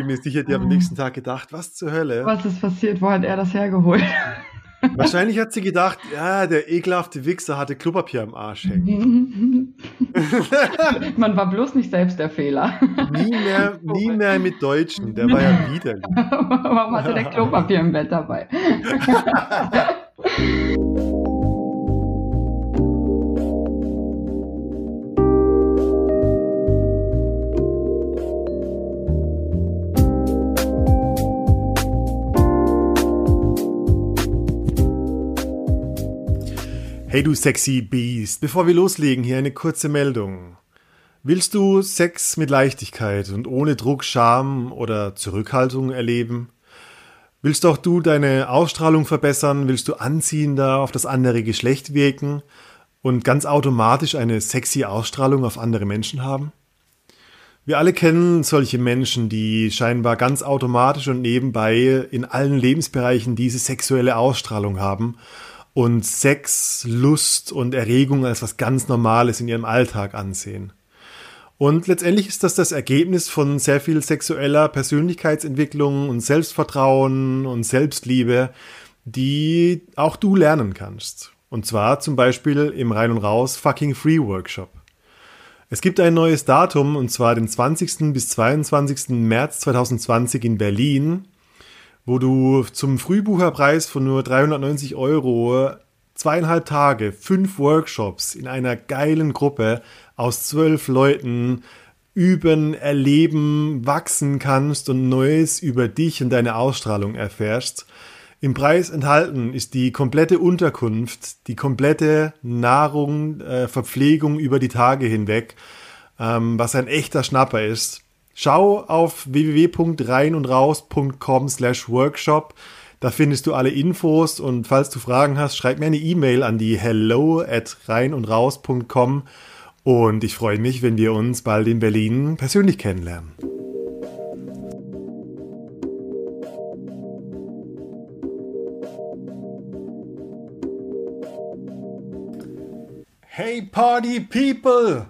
bin mir sicher, die haben am nächsten Tag gedacht, was zur Hölle? Was ist passiert? Wo hat er das hergeholt? Wahrscheinlich hat sie gedacht, ja, der ekelhafte Wichser hatte Klopapier am Arsch hängen. Man war bloß nicht selbst der Fehler. Nie mehr, nie mehr mit Deutschen, der war ja widerlich. Warum hatte der Klopapier im Bett dabei? Hey du sexy Beast, bevor wir loslegen, hier eine kurze Meldung. Willst du Sex mit Leichtigkeit und ohne Druck, Scham oder Zurückhaltung erleben? Willst auch du deine Ausstrahlung verbessern? Willst du anziehender auf das andere Geschlecht wirken und ganz automatisch eine sexy Ausstrahlung auf andere Menschen haben? Wir alle kennen solche Menschen, die scheinbar ganz automatisch und nebenbei in allen Lebensbereichen diese sexuelle Ausstrahlung haben und Sex, Lust und Erregung als was ganz Normales in ihrem Alltag ansehen. Und letztendlich ist das das Ergebnis von sehr viel sexueller Persönlichkeitsentwicklung und Selbstvertrauen und Selbstliebe, die auch du lernen kannst. Und zwar zum Beispiel im Rein und Raus Fucking Free Workshop. Es gibt ein neues Datum und zwar den 20. bis 22. März 2020 in Berlin wo du zum Frühbucherpreis von nur 390 Euro zweieinhalb Tage, fünf Workshops in einer geilen Gruppe aus zwölf Leuten üben, erleben, wachsen kannst und Neues über dich und deine Ausstrahlung erfährst. Im Preis enthalten ist die komplette Unterkunft, die komplette Nahrung, äh, Verpflegung über die Tage hinweg, ähm, was ein echter Schnapper ist. Schau auf www.reinundraus.com slash workshop. Da findest du alle Infos und falls du Fragen hast, schreib mir eine E-Mail an die hello at reinundraus.com und ich freue mich, wenn wir uns bald in Berlin persönlich kennenlernen. Hey Party People!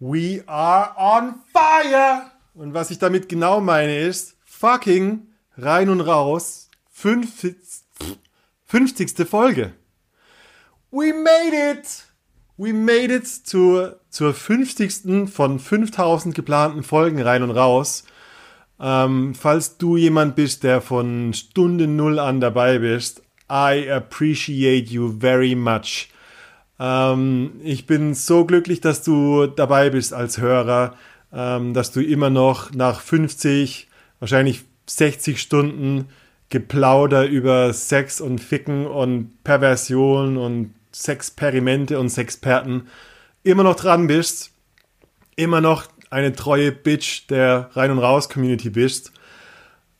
We are on fire! Und was ich damit genau meine ist, fucking rein und raus, 50. 50. Folge. We made it! We made it zur, zur 50. von 5000 geplanten Folgen rein und raus. Ähm, falls du jemand bist, der von Stunde Null an dabei bist, I appreciate you very much. Ähm, ich bin so glücklich, dass du dabei bist als Hörer, ähm, dass du immer noch nach 50, wahrscheinlich 60 Stunden Geplauder über Sex und Ficken und Perversion und Sexperimente und Sexperten immer noch dran bist, immer noch eine treue Bitch der Rein- und Raus-Community bist.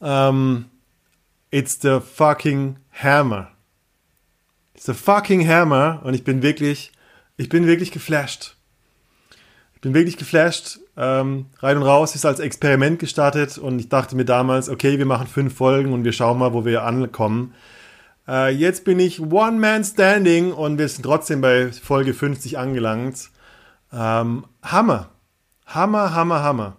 Ähm, it's the fucking hammer. A fucking hammer und ich bin wirklich, ich bin wirklich geflasht. Ich bin wirklich geflasht. Ähm, rein und raus ist als Experiment gestartet und ich dachte mir damals, okay, wir machen fünf Folgen und wir schauen mal, wo wir ankommen. Äh, jetzt bin ich One Man Standing und wir sind trotzdem bei Folge 50 angelangt. Ähm, Hammer. Hammer, Hammer, Hammer.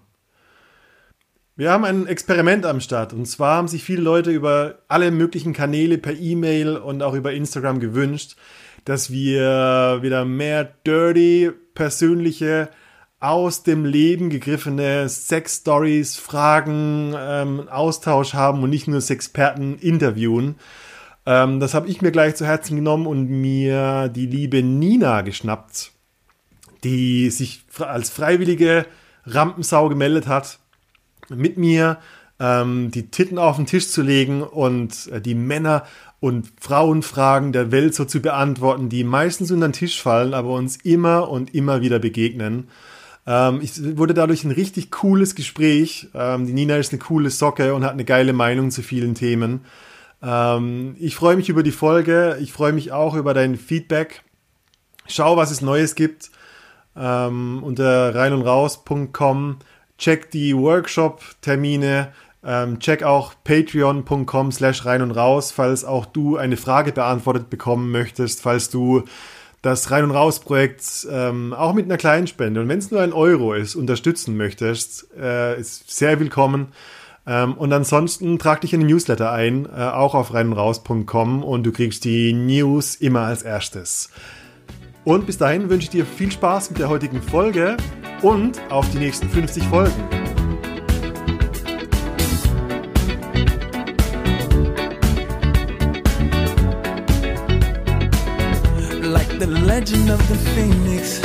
Wir haben ein Experiment am Start und zwar haben sich viele Leute über alle möglichen Kanäle per E-Mail und auch über Instagram gewünscht, dass wir wieder mehr dirty, persönliche, aus dem Leben gegriffene Sex-Stories, Fragen, ähm, Austausch haben und nicht nur Sexperten interviewen. Ähm, das habe ich mir gleich zu Herzen genommen und mir die liebe Nina geschnappt, die sich als freiwillige Rampensau gemeldet hat mit mir ähm, die Titten auf den Tisch zu legen und äh, die Männer- und Frauenfragen der Welt so zu beantworten, die meistens unter den Tisch fallen, aber uns immer und immer wieder begegnen. Ähm, ich wurde dadurch ein richtig cooles Gespräch. Ähm, die Nina ist eine coole Socke und hat eine geile Meinung zu vielen Themen. Ähm, ich freue mich über die Folge. Ich freue mich auch über dein Feedback. Schau, was es Neues gibt. Ähm, unter reinundraus.com check die Workshop-Termine, ähm, check auch patreon.com slash rein und raus, falls auch du eine Frage beantwortet bekommen möchtest, falls du das Rein- und Raus-Projekt ähm, auch mit einer kleinen Spende und wenn es nur ein Euro ist, unterstützen möchtest, äh, ist sehr willkommen. Ähm, und ansonsten trag dich in den Newsletter ein, äh, auch auf reinundraus.com und du kriegst die News immer als erstes. Und bis dahin wünsche ich dir viel Spaß mit der heutigen Folge und auf die nächsten 50 Folgen. like the legend of the phoenix.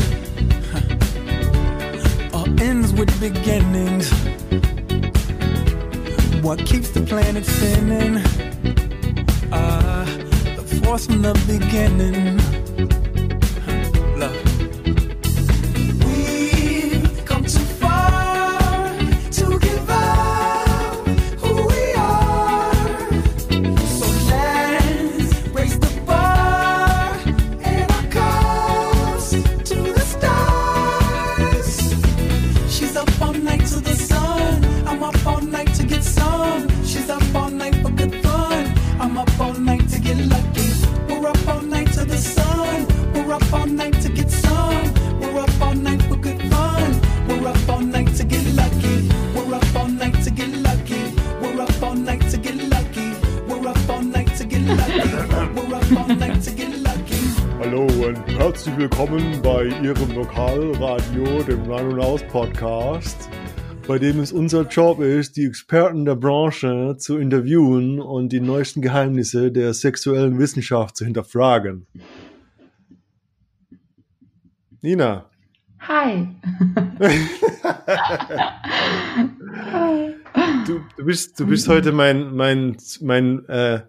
All ends with beginnings. What keeps the planet spinning? Ah, the force from the beginning. Und herzlich willkommen bei Ihrem Lokalradio, dem Rein und Raus Podcast, bei dem es unser Job ist, die Experten der Branche zu interviewen und die neuesten Geheimnisse der sexuellen Wissenschaft zu hinterfragen. Nina, Hi. du, du bist, du bist heute mein, mein, mein, äh,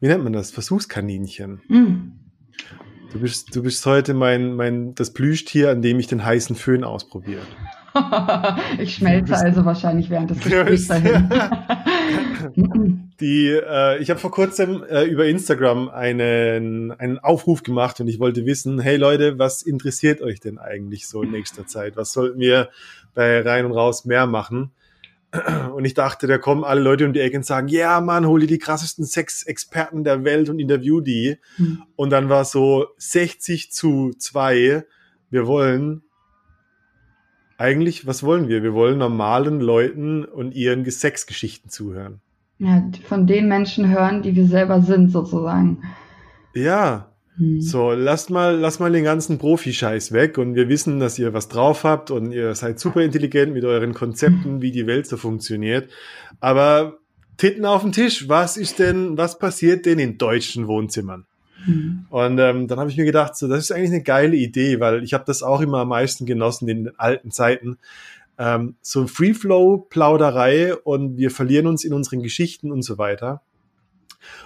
wie nennt man das? Versuchskaninchen. Hm. Du bist, du bist heute mein, mein, das Plüschtier, an dem ich den heißen Föhn ausprobiere. Ich schmelze bist- also wahrscheinlich während des Gesprächs dahin. Die, äh, ich habe vor kurzem äh, über Instagram einen, einen Aufruf gemacht und ich wollte wissen, hey Leute, was interessiert euch denn eigentlich so in nächster Zeit? Was sollten wir bei Rein und Raus mehr machen? Und ich dachte, da kommen alle Leute um die Ecke und sagen, ja yeah, Mann, hol dir die krassesten Sexexperten der Welt und interview die. Hm. Und dann war so 60 zu 2. Wir wollen eigentlich, was wollen wir? Wir wollen normalen Leuten und ihren Sexgeschichten zuhören. Ja, von den Menschen hören, die wir selber sind, sozusagen. Ja, Hm. so, lasst mal, lasst mal den ganzen Profi-Scheiß weg und wir wissen, dass ihr was drauf habt und ihr seid super intelligent mit euren Konzepten, wie die Welt so funktioniert. Aber Titten auf den Tisch, was ist denn, was passiert denn in deutschen Wohnzimmern? Hm. Und ähm, dann habe ich mir gedacht, so, das ist eigentlich eine geile Idee, weil ich habe das auch immer am meisten genossen in den alten Zeiten. Ähm, so Free-Flow-Plauderei und wir verlieren uns in unseren Geschichten und so weiter.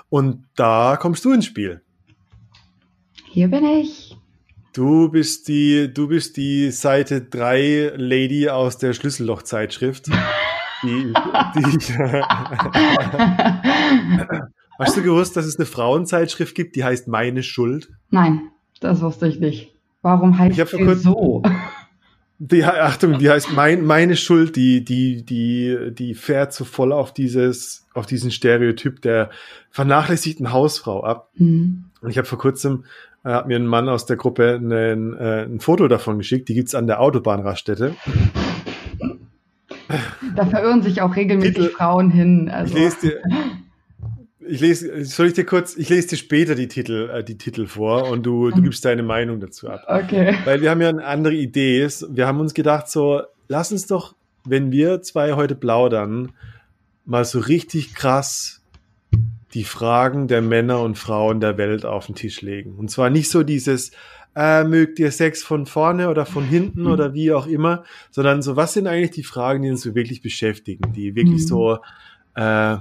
Und da kommst du ins Spiel. Hier bin ich. Du bist die, du bist die Seite 3 Lady aus der Schlüsselloch-Zeitschrift. Die, die, hast du gewusst, dass es eine Frauenzeitschrift gibt, die heißt Meine Schuld? Nein, das wusste ich nicht. Warum heißt Ich sie so? Die, Achtung, die heißt mein, Meine Schuld, die, die, die, die fährt so voll auf dieses, auf diesen Stereotyp der vernachlässigten Hausfrau ab. Hm. Und ich habe vor kurzem, hat mir ein Mann aus der Gruppe einen, äh, ein Foto davon geschickt, die gibt's an der Autobahnraststätte. Da verirren sich auch regelmäßig Titel- Frauen hin. Ich Also, lese dir, ich lese, soll ich dir kurz, ich lese dir später die Titel, äh, die Titel vor und du, du gibst deine Meinung dazu ab. okay. Weil wir haben ja eine andere Idee. Wir haben uns gedacht, so, lass uns doch, wenn wir zwei heute plaudern, mal so richtig krass die Fragen der Männer und Frauen der Welt auf den Tisch legen. Und zwar nicht so dieses, äh, mögt ihr Sex von vorne oder von hinten oder wie auch immer, sondern so, was sind eigentlich die Fragen, die uns so wirklich beschäftigen, die wirklich Mhm. so, äh,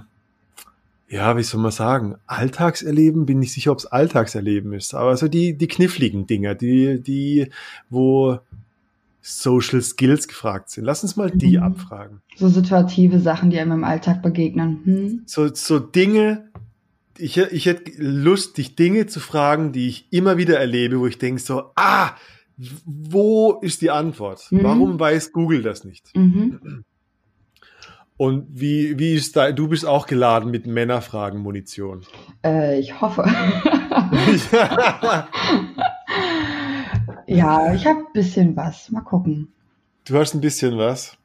ja, wie soll man sagen, Alltagserleben, bin nicht sicher, ob es Alltagserleben ist, aber so die, die kniffligen Dinger, die, die, wo Social Skills gefragt sind. Lass uns mal die Mhm. abfragen. So situative Sachen, die einem im Alltag begegnen. Hm? So, so Dinge, ich, ich hätte Lust, dich Dinge zu fragen, die ich immer wieder erlebe, wo ich denke so, ah, wo ist die Antwort? Mhm. Warum weiß Google das nicht? Mhm. Und wie, wie ist da, du bist auch geladen mit Männerfragen Munition. Äh, ich hoffe. ja, ich habe ein bisschen was. Mal gucken. Du hast ein bisschen was.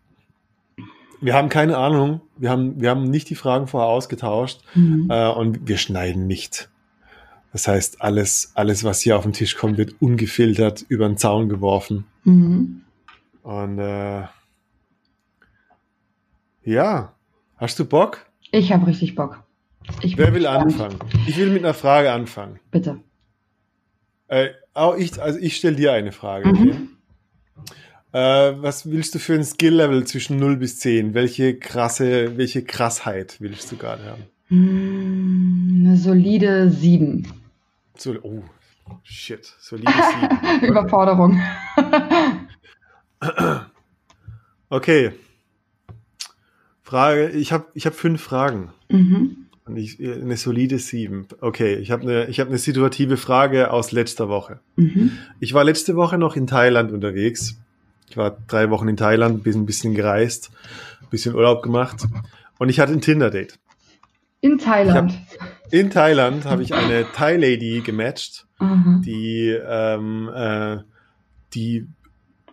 Wir haben keine Ahnung. Wir haben, wir haben nicht die Fragen vorher ausgetauscht Mhm. äh, und wir schneiden nicht. Das heißt, alles, alles, was hier auf den Tisch kommt, wird ungefiltert über den Zaun geworfen. Mhm. Und äh, ja, hast du Bock? Ich habe richtig Bock. Ich Wer will gespannt. anfangen? Ich will mit einer Frage anfangen. Bitte. Äh, auch ich, also ich stelle dir eine Frage. Mhm. Okay? Äh, was willst du für ein Skill-Level zwischen 0 bis 10? Welche krasse, welche Krassheit willst du gerade haben? Mm, Eine solide 7. So, oh, shit, solides Sieben. Überforderung. Okay. Frage, ich habe ich hab fünf Fragen. Mhm. Ich, eine solide sieben. Okay, ich habe eine, ich hab eine situative Frage aus letzter Woche. Mhm. Ich war letzte Woche noch in Thailand unterwegs. Ich war drei Wochen in Thailand, bin ein bisschen gereist, ein bisschen Urlaub gemacht. Und ich hatte ein Tinder-Date. In Thailand. In Thailand habe ich eine Thai-Lady gematcht, Mhm. die, ähm, äh, die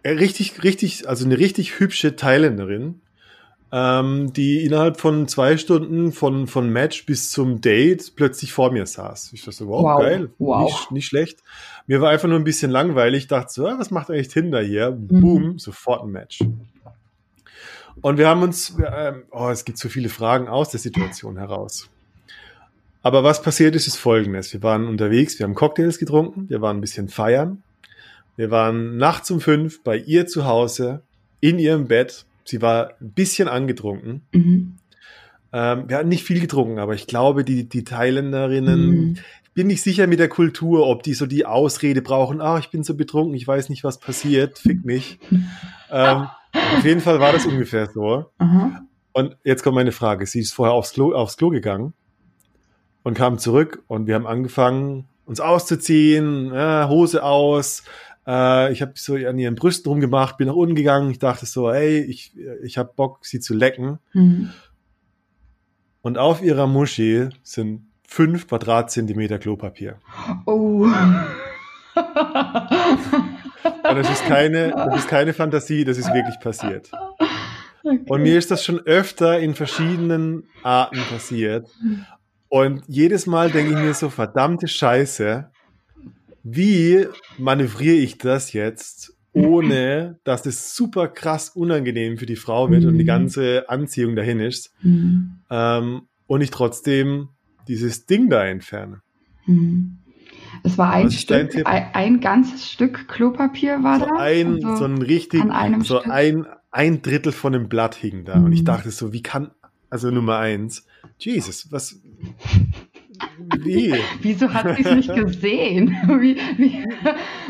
äh, richtig, richtig, also eine richtig hübsche Thailänderin, ähm, die innerhalb von zwei Stunden von, von Match bis zum Date plötzlich vor mir saß. Ich dachte so, wow, Wow, geil, wow. Nicht, nicht schlecht. Mir war einfach nur ein bisschen langweilig. Ich dachte so, ah, was macht eigentlich Tinder hier? Boom, sofort ein Match. Und wir haben uns, ähm, oh, es gibt so viele Fragen aus der Situation heraus. Aber was passiert ist, ist folgendes. Wir waren unterwegs, wir haben Cocktails getrunken, wir waren ein bisschen feiern. Wir waren nachts um fünf bei ihr zu Hause, in ihrem Bett. Sie war ein bisschen angetrunken. Mhm. Ähm, wir hatten nicht viel getrunken, aber ich glaube, die, die Thailänderinnen, Mhm. ich bin nicht sicher mit der Kultur, ob die so die Ausrede brauchen, ah, ich bin so betrunken, ich weiß nicht, was passiert, fick mich. ähm, auf jeden Fall war das ungefähr so. Aha. Und jetzt kommt meine Frage. Sie ist vorher aufs Klo, aufs Klo gegangen und kam zurück und wir haben angefangen, uns auszuziehen, äh, Hose aus. Äh, ich habe so an ihren Brüsten rumgemacht, bin nach unten gegangen. Ich dachte so, ey, ich, ich habe Bock, sie zu lecken. Mhm. Und auf ihrer Muschi sind fünf Quadratzentimeter Klopapier. Oh. Und das ist keine, das ist keine Fantasie, das ist wirklich passiert. Okay. Und mir ist das schon öfter in verschiedenen Arten passiert. Und jedes Mal denke ich mir so, verdammte Scheiße, wie manövriere ich das jetzt, ohne dass es super krass unangenehm für die Frau wird und die ganze Anziehung dahin ist Mhm. ähm, und ich trotzdem dieses Ding da entferne. Mhm. Es war ein Stück, ein, ein ganzes Stück Klopapier war So da. ein, Also, so ein richtig, so Stück? ein, ein Drittel von dem Blatt hing da. Und ich Mhm. dachte so, wie kann, also Nummer eins, Jesus, was, wie? Wieso hat sie es nicht gesehen? Wie, wie,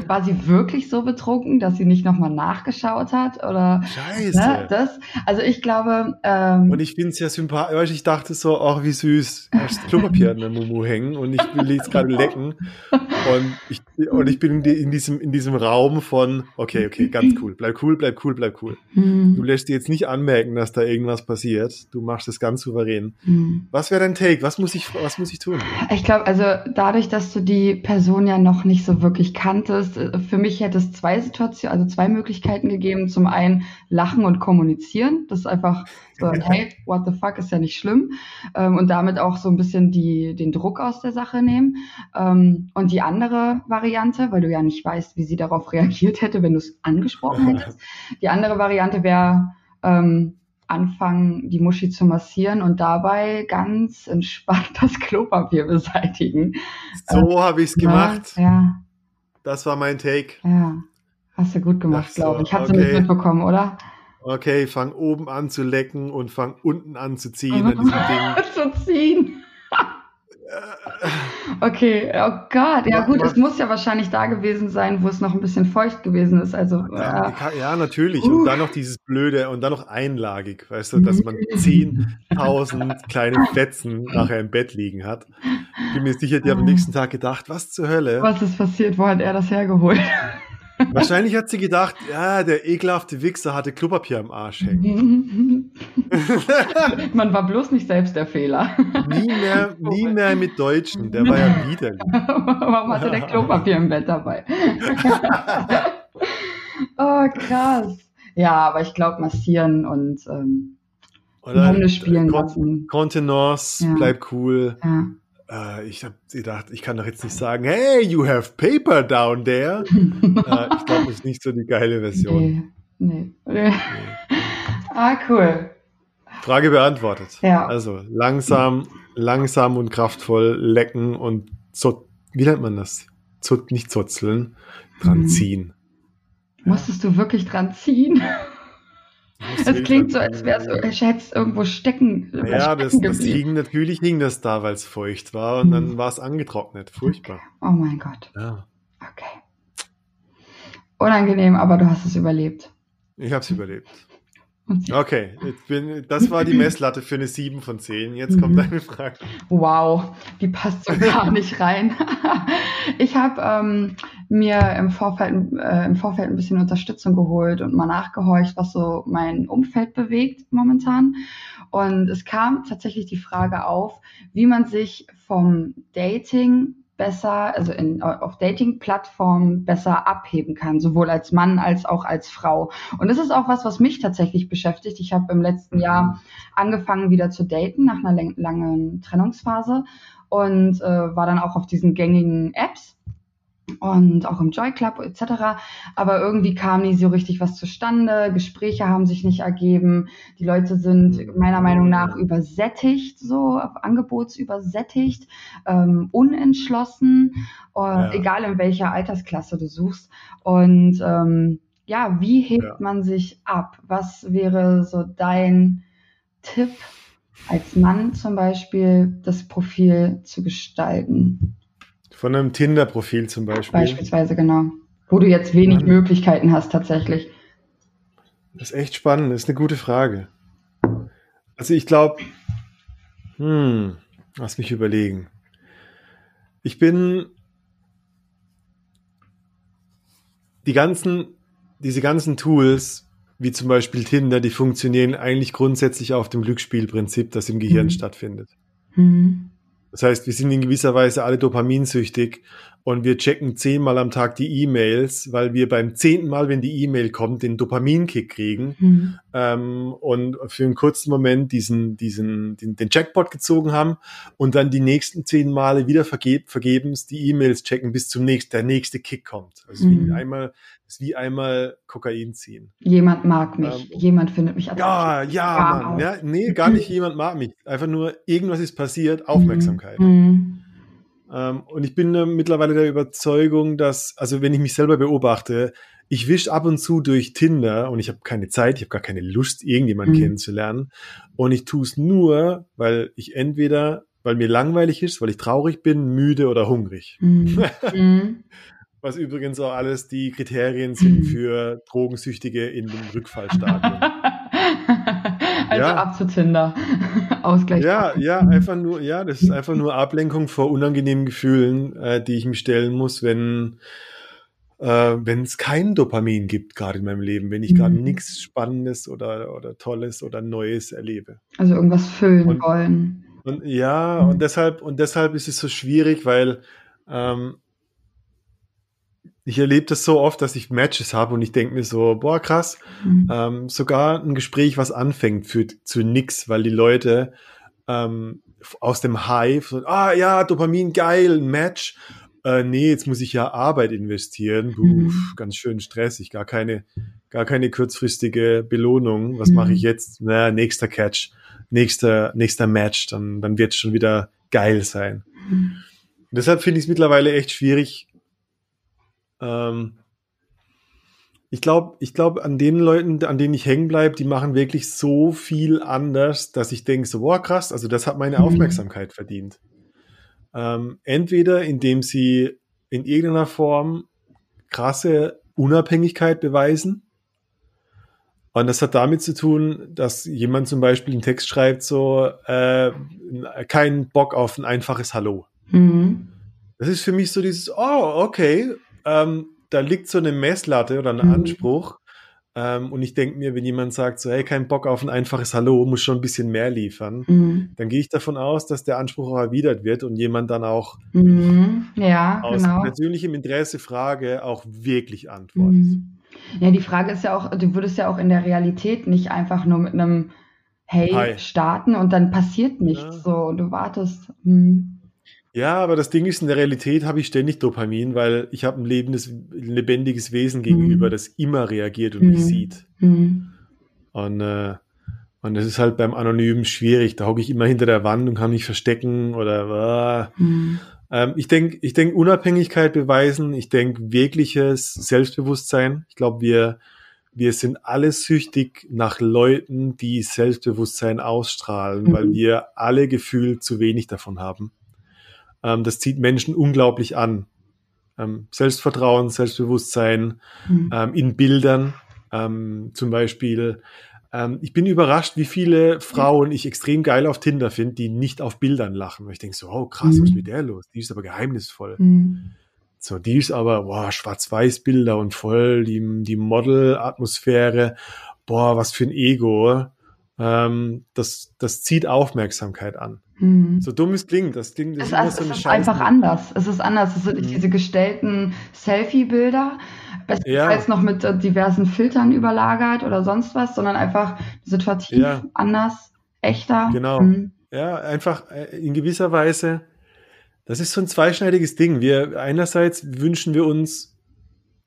war sie wirklich so betrunken, dass sie nicht nochmal nachgeschaut hat? Oder Scheiße. ne, das? Also ich glaube, ähm, Und ich finde es ja sympathisch, ich dachte so, ach wie süß, da ist Klopapier an der Mumu hängen und ich will jetzt gerade lecken. Und ich, und ich bin in, die, in, diesem, in diesem Raum von, okay, okay, ganz cool, bleib cool, bleib cool, bleib cool. Du hm, lässt dir jetzt nicht anmerken, dass da irgendwas passiert. Du machst es ganz souverän. hm. Was wäre dein Take? Was muss ich, was muss ich tun? Ich glaube, also dadurch, dass du die Person ja noch nicht so wirklich kanntest, äh, für mich hätte es zwei Situationen, also zwei Möglichkeiten gegeben. Zum einen lachen und kommunizieren. Das ist einfach so, hey, what the fuck, ist ja nicht schlimm. Ähm, und damit auch so ein bisschen die, den Druck aus der Sache nehmen. Ähm, und die andere Variante, weil du ja nicht weißt, wie sie darauf reagiert hätte, wenn du es angesprochen hättest. Die andere Variante wäre, ähm, anfangen, die Muschi zu massieren und dabei ganz entspannt das Klopapier beseitigen. So habe ich es gemacht. Ja, Das war mein Take. ja. Hast du gut gemacht, Ach so, glaube ich. Hast du nicht okay. mitbekommen, oder? Okay, fang oben an zu lecken und fang unten an zu ziehen an diesem Ding. zu ziehen. Okay, oh Gott, ja gut, es muss ja wahrscheinlich da gewesen sein, wo es noch ein bisschen feucht gewesen ist. Also Ja, äh, ja, natürlich. Uh. Und dann noch dieses Blöde und dann noch einlagig, weißt du, dass man 10.000 kleine Fetzen nachher im Bett liegen hat. Bin mir sicher, die haben am nächsten Tag gedacht, was zur Hölle? was ist passiert? Wo hat er das hergeholt? Wahrscheinlich hat sie gedacht, ja, der ekelhafte Wichser hatte Klopapier am Arsch hängen. Man war bloß nicht selbst der Fehler. Nie mehr, nie mehr mit Deutschen, der war ja widerlich. Warum hatte der Klopapier im Bett dabei? oh, krass. Ja, aber ich glaube, massieren und ähm, Oder Hände spielen Kon lassen. Kontenance, Ja. bleib cool. Ja. Äh, ich habe gedacht, ich kann doch jetzt nicht sagen, hey, you have paper down there. äh, ich glaube, das ist nicht so die geile Version. Nee, nee. ah, cool. Frage beantwortet. Ja. Also langsam, langsam und kraftvoll lecken und zo wie nennt man das? Zo nicht zutzeln, dran Mhm. ziehen. Musstest du wirklich dran ziehen? Es klingt so, als wäre es, hätte es irgendwo stecken. Ja, das, das hing, natürlich hing das da, weil es feucht war und Mhm. dann war es angetrocknet. Furchtbar. Oh mein Gott. Ja. Okay. Unangenehm, aber du hast es überlebt. Ich habe es überlebt. Okay, bin, das war die Messlatte für eine 7 von 10. Jetzt kommt Mhm. deine Frage. Wow, die passt so gar nicht rein. Ich habe ähm, mir im Vorfeld, äh, im Vorfeld ein bisschen Unterstützung geholt und mal nachgehorcht, was so mein Umfeld bewegt momentan. Und es kam tatsächlich die Frage auf, wie man sich vom Dating besser, also in, auf Dating-Plattformen besser abheben kann, sowohl als Mann als auch als Frau. Und das ist auch was, was mich tatsächlich beschäftigt. Ich habe im letzten Jahr angefangen wieder zu daten nach einer langen Trennungsphase und äh, war dann auch auf diesen gängigen Apps und auch im Joy Club etc. Aber irgendwie kam nie so richtig was zustande. Gespräche haben sich nicht ergeben. Die Leute sind meiner Meinung nach übersättigt, so angebotsübersättigt, ähm, unentschlossen, äh, Ja. egal in welcher Altersklasse du suchst. Und ähm, ja, wie hebt Ja. man sich ab? Was wäre so dein Tipp als Mann zum Beispiel, das Profil zu gestalten? Von einem Tinder-Profil zum Beispiel. Beispielsweise, genau. Wo du jetzt wenig Mann. Möglichkeiten hast, tatsächlich. Das ist echt spannend, das ist eine gute Frage. Also ich glaube, hm, lass mich überlegen. Ich bin die ganzen, diese ganzen Tools, wie zum Beispiel Tinder, die funktionieren eigentlich grundsätzlich auf dem Glücksspielprinzip, das im Gehirn Mhm. stattfindet. Mhm. Das heißt, wir sind in gewisser Weise alle dopaminsüchtig und wir checken zehnmal am Tag die E-Mails, weil wir beim zehnten Mal, wenn die E-Mail kommt, den Dopaminkick kriegen Mhm. ähm, und für einen kurzen Moment diesen, diesen, den, den Jackpot gezogen haben und dann die nächsten zehn Male wieder vergeb, vergebens die E-Mails checken, bis zum nächsten, der nächste Kick kommt. Also Mhm. wie einmal, ist wie einmal Kokain ziehen. Jemand mag mich, Ähm, jemand findet mich Ja, ja, Mann. Ja, nee, gar nicht jemand mag mich. Einfach nur irgendwas ist passiert, Aufmerksamkeit. Mhm. Ähm, und ich bin äh, mittlerweile der Überzeugung, dass, also wenn ich mich selber beobachte, ich wisch ab und zu durch Tinder und ich habe keine Zeit, ich habe gar keine Lust, irgendjemanden Mhm. kennenzulernen. Und ich tue es nur, weil ich entweder, weil mir langweilig ist, weil ich traurig bin, müde oder hungrig. Mhm. Mhm. Was übrigens auch alles die Kriterien sind Mhm. für Drogensüchtige in dem Rückfallstadium. also Ja. ab zu Tinder. Ausgleich. Ja, ja, einfach nur, ja, das ist einfach nur Ablenkung vor unangenehmen Gefühlen, äh, die ich mir stellen muss, wenn äh, wenn es kein Dopamin gibt gerade in meinem Leben, wenn ich gerade Mhm. nichts Spannendes oder oder Tolles oder Neues erlebe. Also irgendwas füllen Und- wollen. Und ja, Mhm. und deshalb und deshalb ist es so schwierig, weil ähm, ich erlebe das so oft, dass ich Matches habe und ich denke mir so, boah, krass, Mhm. ähm, sogar ein Gespräch, was anfängt, führt zu nix, weil die Leute ähm, aus dem Hive, so, ah ja, Dopamin, geil, ein Match. Äh, nee, jetzt muss ich ja Arbeit investieren. Puh, Mhm. Ganz schön stressig, gar keine, gar keine kurzfristige Belohnung. Was mache ich Mhm. jetzt? Na, nächster Catch, nächster, nächster Match, dann, dann wird es schon wieder geil sein. Mhm. Deshalb finde ich es mittlerweile echt schwierig. Ähm, ich glaube, ich glaube, an den Leuten, an denen ich hängen bleibe, die machen wirklich so viel anders, dass ich denke, so, boah, krass, also das hat meine Mhm. Aufmerksamkeit verdient. Ähm, entweder indem sie in irgendeiner Form krasse Unabhängigkeit beweisen. Und das hat damit zu tun, dass jemand zum Beispiel einen Text schreibt, so, äh, keinen Bock auf ein einfaches Hallo. Mhm. Das ist für mich so dieses, oh, okay, ähm, da liegt so eine Messlatte oder ein Mhm. Anspruch. Ähm, und ich denke mir, wenn jemand sagt so, hey, kein Bock auf ein einfaches Hallo, muss schon ein bisschen mehr liefern, Mhm. dann gehe ich davon aus, dass der Anspruch auch erwidert wird und jemand dann auch Mhm. Ja, aus genau. persönlichem Interesse Frage auch wirklich antwortet. Mhm. Ja, die Frage ist ja auch, du würdest ja auch in der Realität nicht einfach nur mit einem Hey Hi. starten und dann passiert nichts Ja. so und du wartest. Hm. Ja, aber das Ding ist, in der Realität habe ich ständig Dopamin, weil ich habe ein lebendes, lebendiges Wesen gegenüber, Mhm. das immer reagiert und mich Mhm. sieht. Hm. Und, äh, und das ist halt beim Anonymen schwierig. Da hocke ich immer hinter der Wand und kann mich verstecken oder äh, Hm. ähm, ich denke, ich denk Unabhängigkeit beweisen, ich denke wirkliches Selbstbewusstsein. Ich glaube, wir, wir sind alle süchtig nach Leuten, die Selbstbewusstsein ausstrahlen, Mhm. weil wir alle gefühlt zu wenig davon haben. Ähm, das zieht Menschen unglaublich an. Ähm, Selbstvertrauen, Selbstbewusstsein, Hm. ähm, in Bildern. Ähm, zum Beispiel, ähm, ich bin überrascht, wie viele Frauen ich extrem geil auf Tinder finde, die nicht auf Bildern lachen. Ich denke so, oh krass, was ist Mhm. mit der los? Die ist aber geheimnisvoll. Hm. So, die ist aber, boah, Schwarz-Weiß-Bilder und voll die, die Model-Atmosphäre. Boah, was für ein Ego. Ähm, das, das zieht Aufmerksamkeit an. Hm. So dumm es klingt, das klingt, das Es, ist es, so es ist einfach anders. Es ist anders. Es sind nicht Mhm. diese gestellten Selfie-Bilder, bestenfalls Ja. noch mit äh, diversen Filtern überlagert oder sonst was, sondern einfach situativ Ja. anders, echter. Genau. Hm. Ja, einfach äh, in gewisser Weise, das ist so ein zweischneidiges Ding. Wir einerseits wünschen wir uns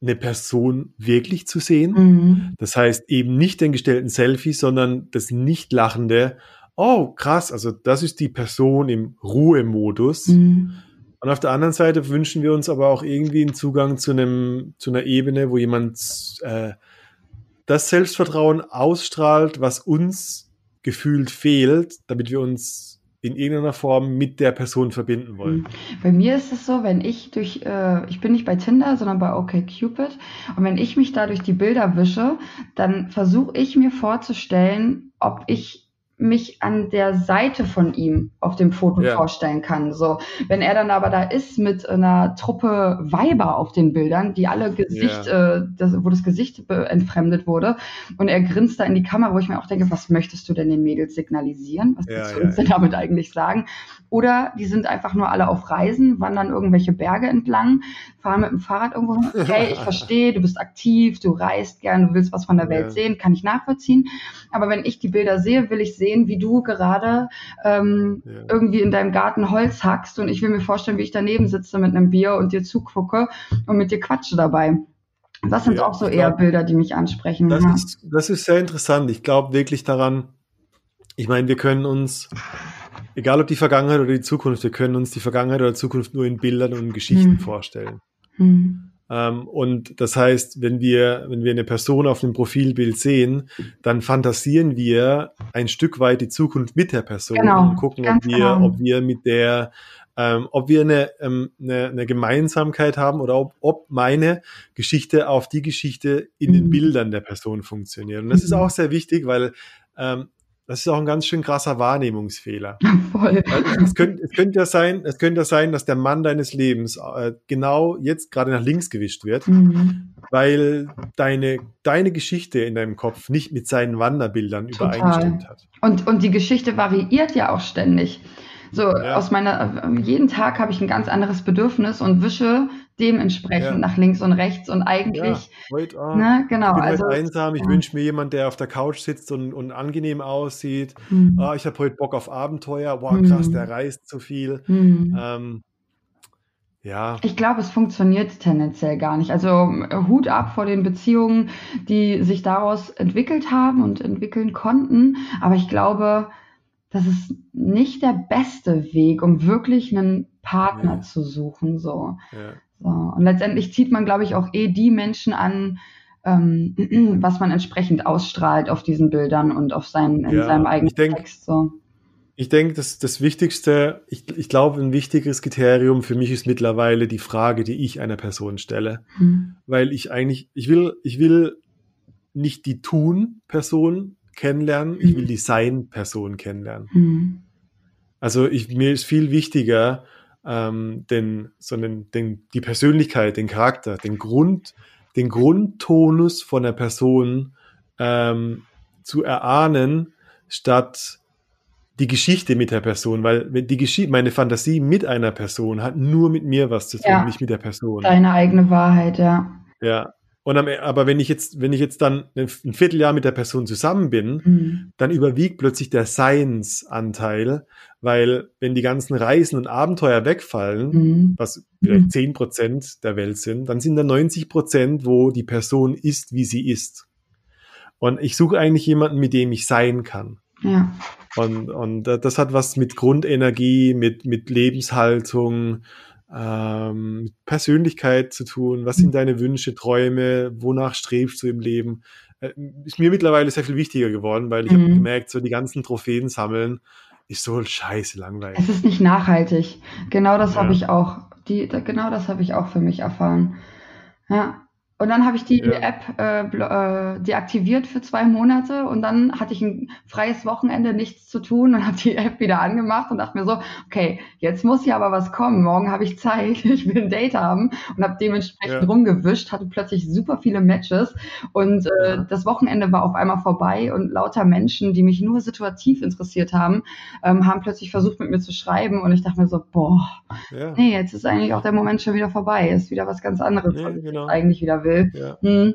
eine Person wirklich zu sehen. Hm. Das heißt eben nicht den gestellten Selfie, sondern das nicht lachende. Oh, krass, also das ist die Person im Ruhemodus. Hm. Und auf der anderen Seite wünschen wir uns aber auch irgendwie einen Zugang zu einem, zu einer Ebene, wo jemand äh, das Selbstvertrauen ausstrahlt, was uns gefühlt fehlt, damit wir uns in irgendeiner Form mit der Person verbinden wollen. Bei mir ist es so, wenn ich durch, äh, ich bin nicht bei Tinder, sondern bei OkCupid, und wenn ich mich da durch die Bilder wische, dann versuche ich mir vorzustellen, ob ich mich an der Seite von ihm auf dem Foto Ja. vorstellen kann. So, wenn er dann aber da ist mit einer Truppe Weiber auf den Bildern, die alle Gesicht, äh, das, wo das Gesicht entfremdet wurde, und er grinst da in die Kamera, wo ich mir auch denke, was möchtest du denn den Mädels signalisieren? Was Ja, willst du ja, uns denn damit eigentlich sagen? Oder die sind einfach nur alle auf Reisen, wandern irgendwelche Berge entlang, fahren mit dem Fahrrad irgendwo hin. Okay, ich verstehe, du bist aktiv, du reist gern, du willst was von der Welt Ja. sehen, kann ich nachvollziehen. Aber wenn ich die Bilder sehe, will ich sehen, wie du gerade ähm, Ja. irgendwie in deinem Garten Holz hackst und ich will mir vorstellen, wie ich daneben sitze mit einem Bier und dir zugucke und mit dir quatsche dabei. Das sind Ja, auch so eher glaub, Bilder, die mich ansprechen. Das ja. ist, das ist sehr interessant. Ich glaube wirklich daran, ich meine, wir können uns, egal ob die Vergangenheit oder die Zukunft, wir können uns die Vergangenheit oder Zukunft nur in Bildern und Geschichten Hm. vorstellen. Hm. Ähm, und das heißt, wenn wir, wenn wir eine Person auf einem Profilbild sehen, dann fantasieren wir ein Stück weit die Zukunft mit der Person Genau, und gucken, ob wir, genau. ob wir mit der, ähm, ob wir eine, ähm, eine, eine Gemeinsamkeit haben oder ob, ob meine Geschichte auf die Geschichte in den Mhm. Bildern der Person funktioniert. Und das ist Mhm. auch sehr wichtig, weil ähm, das ist auch ein ganz schön krasser Wahrnehmungsfehler. Voll. Es könnte, es könnte ja sein, es könnte ja sein, dass der Mann deines Lebens äh, genau jetzt gerade nach links gewischt wird, Hm. weil deine, deine Geschichte in deinem Kopf nicht mit seinen Wanderbildern Total. übereingestimmt hat. Und, und die Geschichte variiert ja auch ständig. So, Ja. aus meiner, äh, jeden Tag habe ich ein ganz anderes Bedürfnis und wische dementsprechend Ja. nach links und rechts und Ja, eigentlich, heute, ah, ne, genau, ich bin also, heute einsam, ich ja. wünsche mir jemanden, der auf der Couch sitzt und, und angenehm aussieht. hm, Ah, ich habe heute Bock auf Abenteuer. Boah, Mhm. krass, der reist zu viel. hm. Ähm, ja, Ich glaube, es funktioniert tendenziell gar nicht. Also Hut ab vor den Beziehungen, die sich daraus entwickelt haben und entwickeln konnten. Aber ich glaube, das ist nicht der beste Weg, um wirklich einen Partner Nee. zu suchen. So. ja. So. Und letztendlich zieht man, glaube ich, auch eh die Menschen an, ähm, was man entsprechend ausstrahlt auf diesen Bildern und auf seinen, in Ja, seinem eigenen denk- Text. So. Ich denke, das, das Wichtigste, ich, ich glaube, ein wichtiges Kriterium für mich ist mittlerweile die Frage, die ich einer Person stelle. Hm. Weil ich eigentlich, ich will, ich will nicht die Tun-Person kennenlernen, ich will die Sein-Person kennenlernen. Hm. Also ich, mir ist viel wichtiger, ähm, den, sondern den, die Persönlichkeit, den Charakter, den Grund, den Grundtonus von der Person ähm, zu erahnen, statt die Geschichte mit der Person, weil die Geschichte, meine Fantasie mit einer Person hat nur mit mir was zu tun, Ja. nicht mit der Person. Deine eigene Wahrheit, ja. Ja. Und am, aber wenn ich jetzt, wenn ich jetzt dann ein Vierteljahr mit der Person zusammen bin, Mhm. dann überwiegt plötzlich der Seinsanteil, weil wenn die ganzen Reisen und Abenteuer wegfallen, Mhm. was vielleicht 10 Prozent der Welt sind, dann sind da 90 Prozent, wo die Person ist, wie sie ist. Und ich suche eigentlich jemanden, mit dem ich sein kann. Ja. Und, und das hat was mit Grundenergie, mit, mit Lebenshaltung, ähm, mit Persönlichkeit zu tun. Was sind deine Wünsche, Träume? Wonach strebst du im Leben? Äh, Ist mir mittlerweile sehr viel wichtiger geworden, weil ich habe Mhm. gemerkt, so die ganzen Trophäen sammeln ist so scheiße langweilig. Es ist nicht nachhaltig. Genau das Ja. habe ich auch. Die, genau das habe ich auch für mich erfahren. Ja. Und dann habe ich die Ja. App äh, äh, deaktiviert für zwei Monate und dann hatte ich ein freies Wochenende, nichts zu tun und habe die App wieder angemacht und dachte mir so, okay, jetzt muss ja aber was kommen. Morgen habe ich Zeit, ich will ein Date haben und habe dementsprechend Ja. rumgewischt, hatte plötzlich super viele Matches und äh, Ja. das Wochenende war auf einmal vorbei und lauter Menschen, die mich nur situativ interessiert haben, ähm, haben plötzlich versucht mit mir zu schreiben und ich dachte mir so, boah, nee, jetzt ist eigentlich auch der Moment schon wieder vorbei, ist wieder was ganz anderes, was ich genau. eigentlich wieder will. Ja. Hm.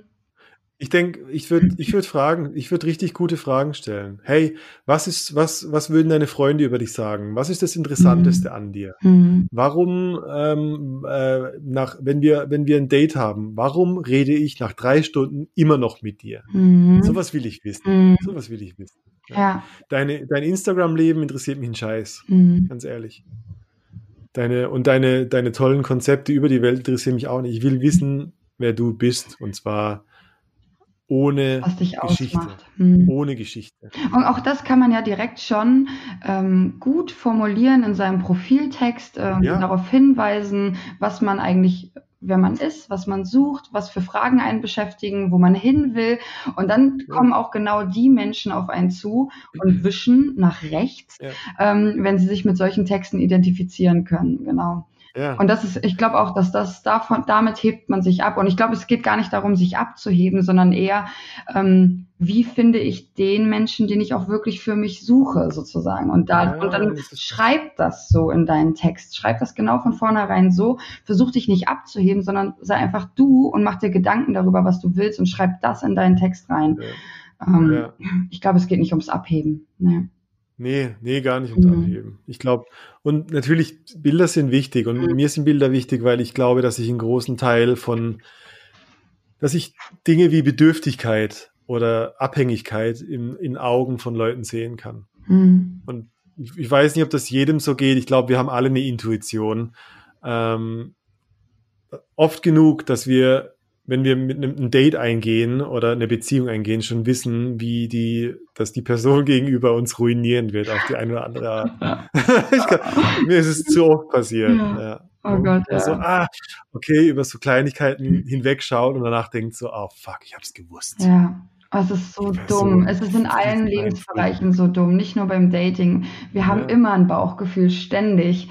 Ich denke, ich würde ich würd fragen, ich würde richtig gute Fragen stellen. Hey, was ist, was, was würden deine Freunde über dich sagen? Was ist das Interessanteste Mhm. an dir? Hm. Warum, ähm, äh, nach, wenn wir, wenn wir ein Date haben, warum rede ich nach drei Stunden immer noch mit dir? Hm. Sowas will ich wissen. Hm. Sowas will ich wissen. Ja. Deine, dein Instagram-Leben interessiert mich einen Scheiß. Hm. Ganz ehrlich. Deine, und deine, deine tollen Konzepte über die Welt interessieren mich auch nicht. Ich will wissen, wer du bist. Und zwar ohne Geschichte. Hm. Ohne Geschichte. Und auch das kann man ja direkt schon ähm, gut formulieren in seinem Profiltext, ähm, Ja. darauf hinweisen, was man eigentlich, wer man ist, was man sucht, was für Fragen einen beschäftigen, wo man hin will. Und dann Ja. kommen auch genau die Menschen auf einen zu und wischen nach rechts, Ja. ähm, wenn sie sich mit solchen Texten identifizieren können. Genau. Ja. Und das ist, ich glaube auch, dass das davon, damit hebt man sich ab. Und ich glaube, es geht gar nicht darum, sich abzuheben, sondern eher, ähm, wie finde ich den Menschen, den ich auch wirklich für mich suche, sozusagen. Und da, Ja, und dann schreib das so in deinen Text. Schreib das genau von vornherein so. Versuch dich nicht abzuheben, sondern sei einfach du und mach dir Gedanken darüber, was du willst und schreib das in deinen Text rein. Ähm, Ja. Ich glaube, es geht nicht ums Abheben. Ne? Nee, nee, gar nicht ums Mhm. Abheben. Ich glaube, und natürlich, Bilder sind wichtig und Mhm. mir sind Bilder wichtig, weil ich glaube, dass ich einen großen Teil von, dass ich Dinge wie Bedürftigkeit oder Abhängigkeit in, in Augen von Leuten sehen kann. Hm. Und ich, ich weiß nicht, ob das jedem so geht. Ich glaube, wir haben alle eine Intuition. Ähm, oft genug, dass wir, wenn wir mit einem ein Date eingehen oder eine Beziehung eingehen, schon wissen, wie die, dass die Person gegenüber uns ruinieren wird auf die eine oder andere Art. ich kann, mir ist es zu oft passiert. Ja. Ja. Oh Gott, ja. So, ah, okay, über so Kleinigkeiten hinwegschaut und danach denkt so, oh fuck, ich hab's gewusst. Ja, es ist so Ja, dumm. so es ist in allen Lebensbereichen so dumm, nicht nur beim Dating. Wir haben Ja. immer ein Bauchgefühl, ständig.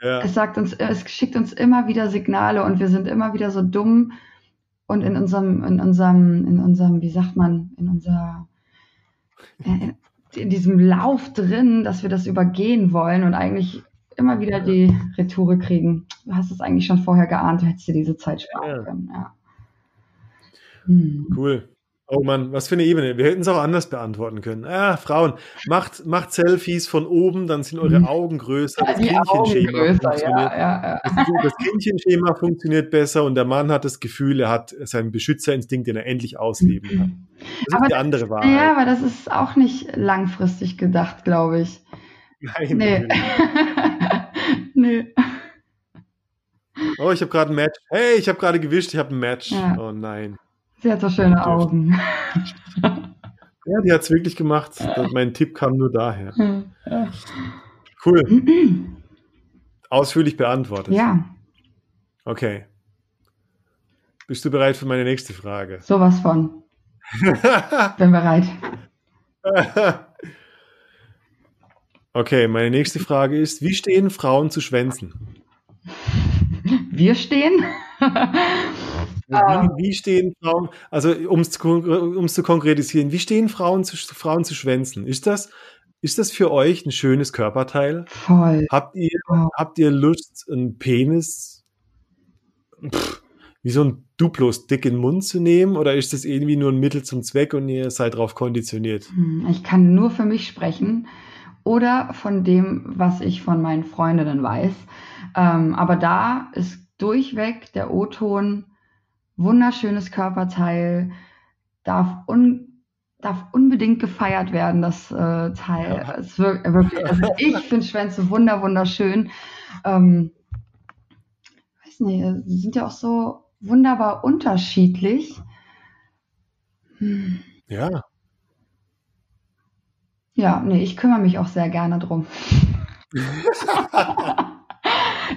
Ja. Es sagt uns, es schickt uns immer wieder Signale und wir sind immer wieder so dumm und in unserem, in unserem, in unserem, wie sagt man, in unser, äh, in diesem Lauf drin, dass wir das übergehen wollen und eigentlich immer wieder die Retoure kriegen. Du hast es eigentlich schon vorher geahnt, du hättest dir diese Zeit sparen Ja. können. Ja. Hm. Cool. Oh Mann, was für eine Ebene. Wir hätten es auch anders beantworten können. Ah, Frauen, macht, macht Selfies von oben, dann sind eure Mhm. Augen größer, Ja, das Augen Kindchenschema größer, funktioniert. ja, ja, ja. Das, Kindchenschema funktioniert besser und der Mann hat das Gefühl, er hat seinen Beschützerinstinkt, den er endlich ausleben kann. Das Aber ist die andere Wahrheit. Ja, aber das ist auch nicht langfristig gedacht, glaube ich. Nein, Nee. nee. Oh, ich habe gerade ein Match. Hey, ich habe gerade gewischt, ich habe ein Match. Ja. Oh nein. Sie hat so schöne Dürfte. Augen. Ja, die hat es wirklich gemacht. Mein Tipp kam nur daher. Cool. Ausführlich beantwortet. ja, Okay. Bist du bereit für meine nächste Frage? sowas von. Bin bereit. okay, meine nächste Frage ist, wie stehen Frauen zu Schwänzen? Wir stehen. Wie, wie stehen Frauen, also um es zu, zu konkretisieren, wie stehen Frauen zu, Frauen zu Schwänzen? Ist das, ist das für euch ein schönes Körperteil? Voll. Habt ihr, Oh. habt ihr Lust, einen Penis, pff, wie so ein Duplos dick in den Mund zu nehmen oder ist das irgendwie nur ein Mittel zum Zweck und ihr seid darauf konditioniert? Hm, Ich kann nur für mich sprechen oder von dem, was ich von meinen Freundinnen weiß. Ähm, aber da ist durchweg der O-Ton wunderschönes Körperteil, darf, un, darf unbedingt gefeiert werden, das äh, Teil. Es wirkt, wirklich, also ich finde Schwänze wunder, wunderschön. Ähm, weiß nicht, sie sind ja auch so wunderbar unterschiedlich. Hm. Ja. Ja, nee, ich kümmere mich auch sehr gerne drum.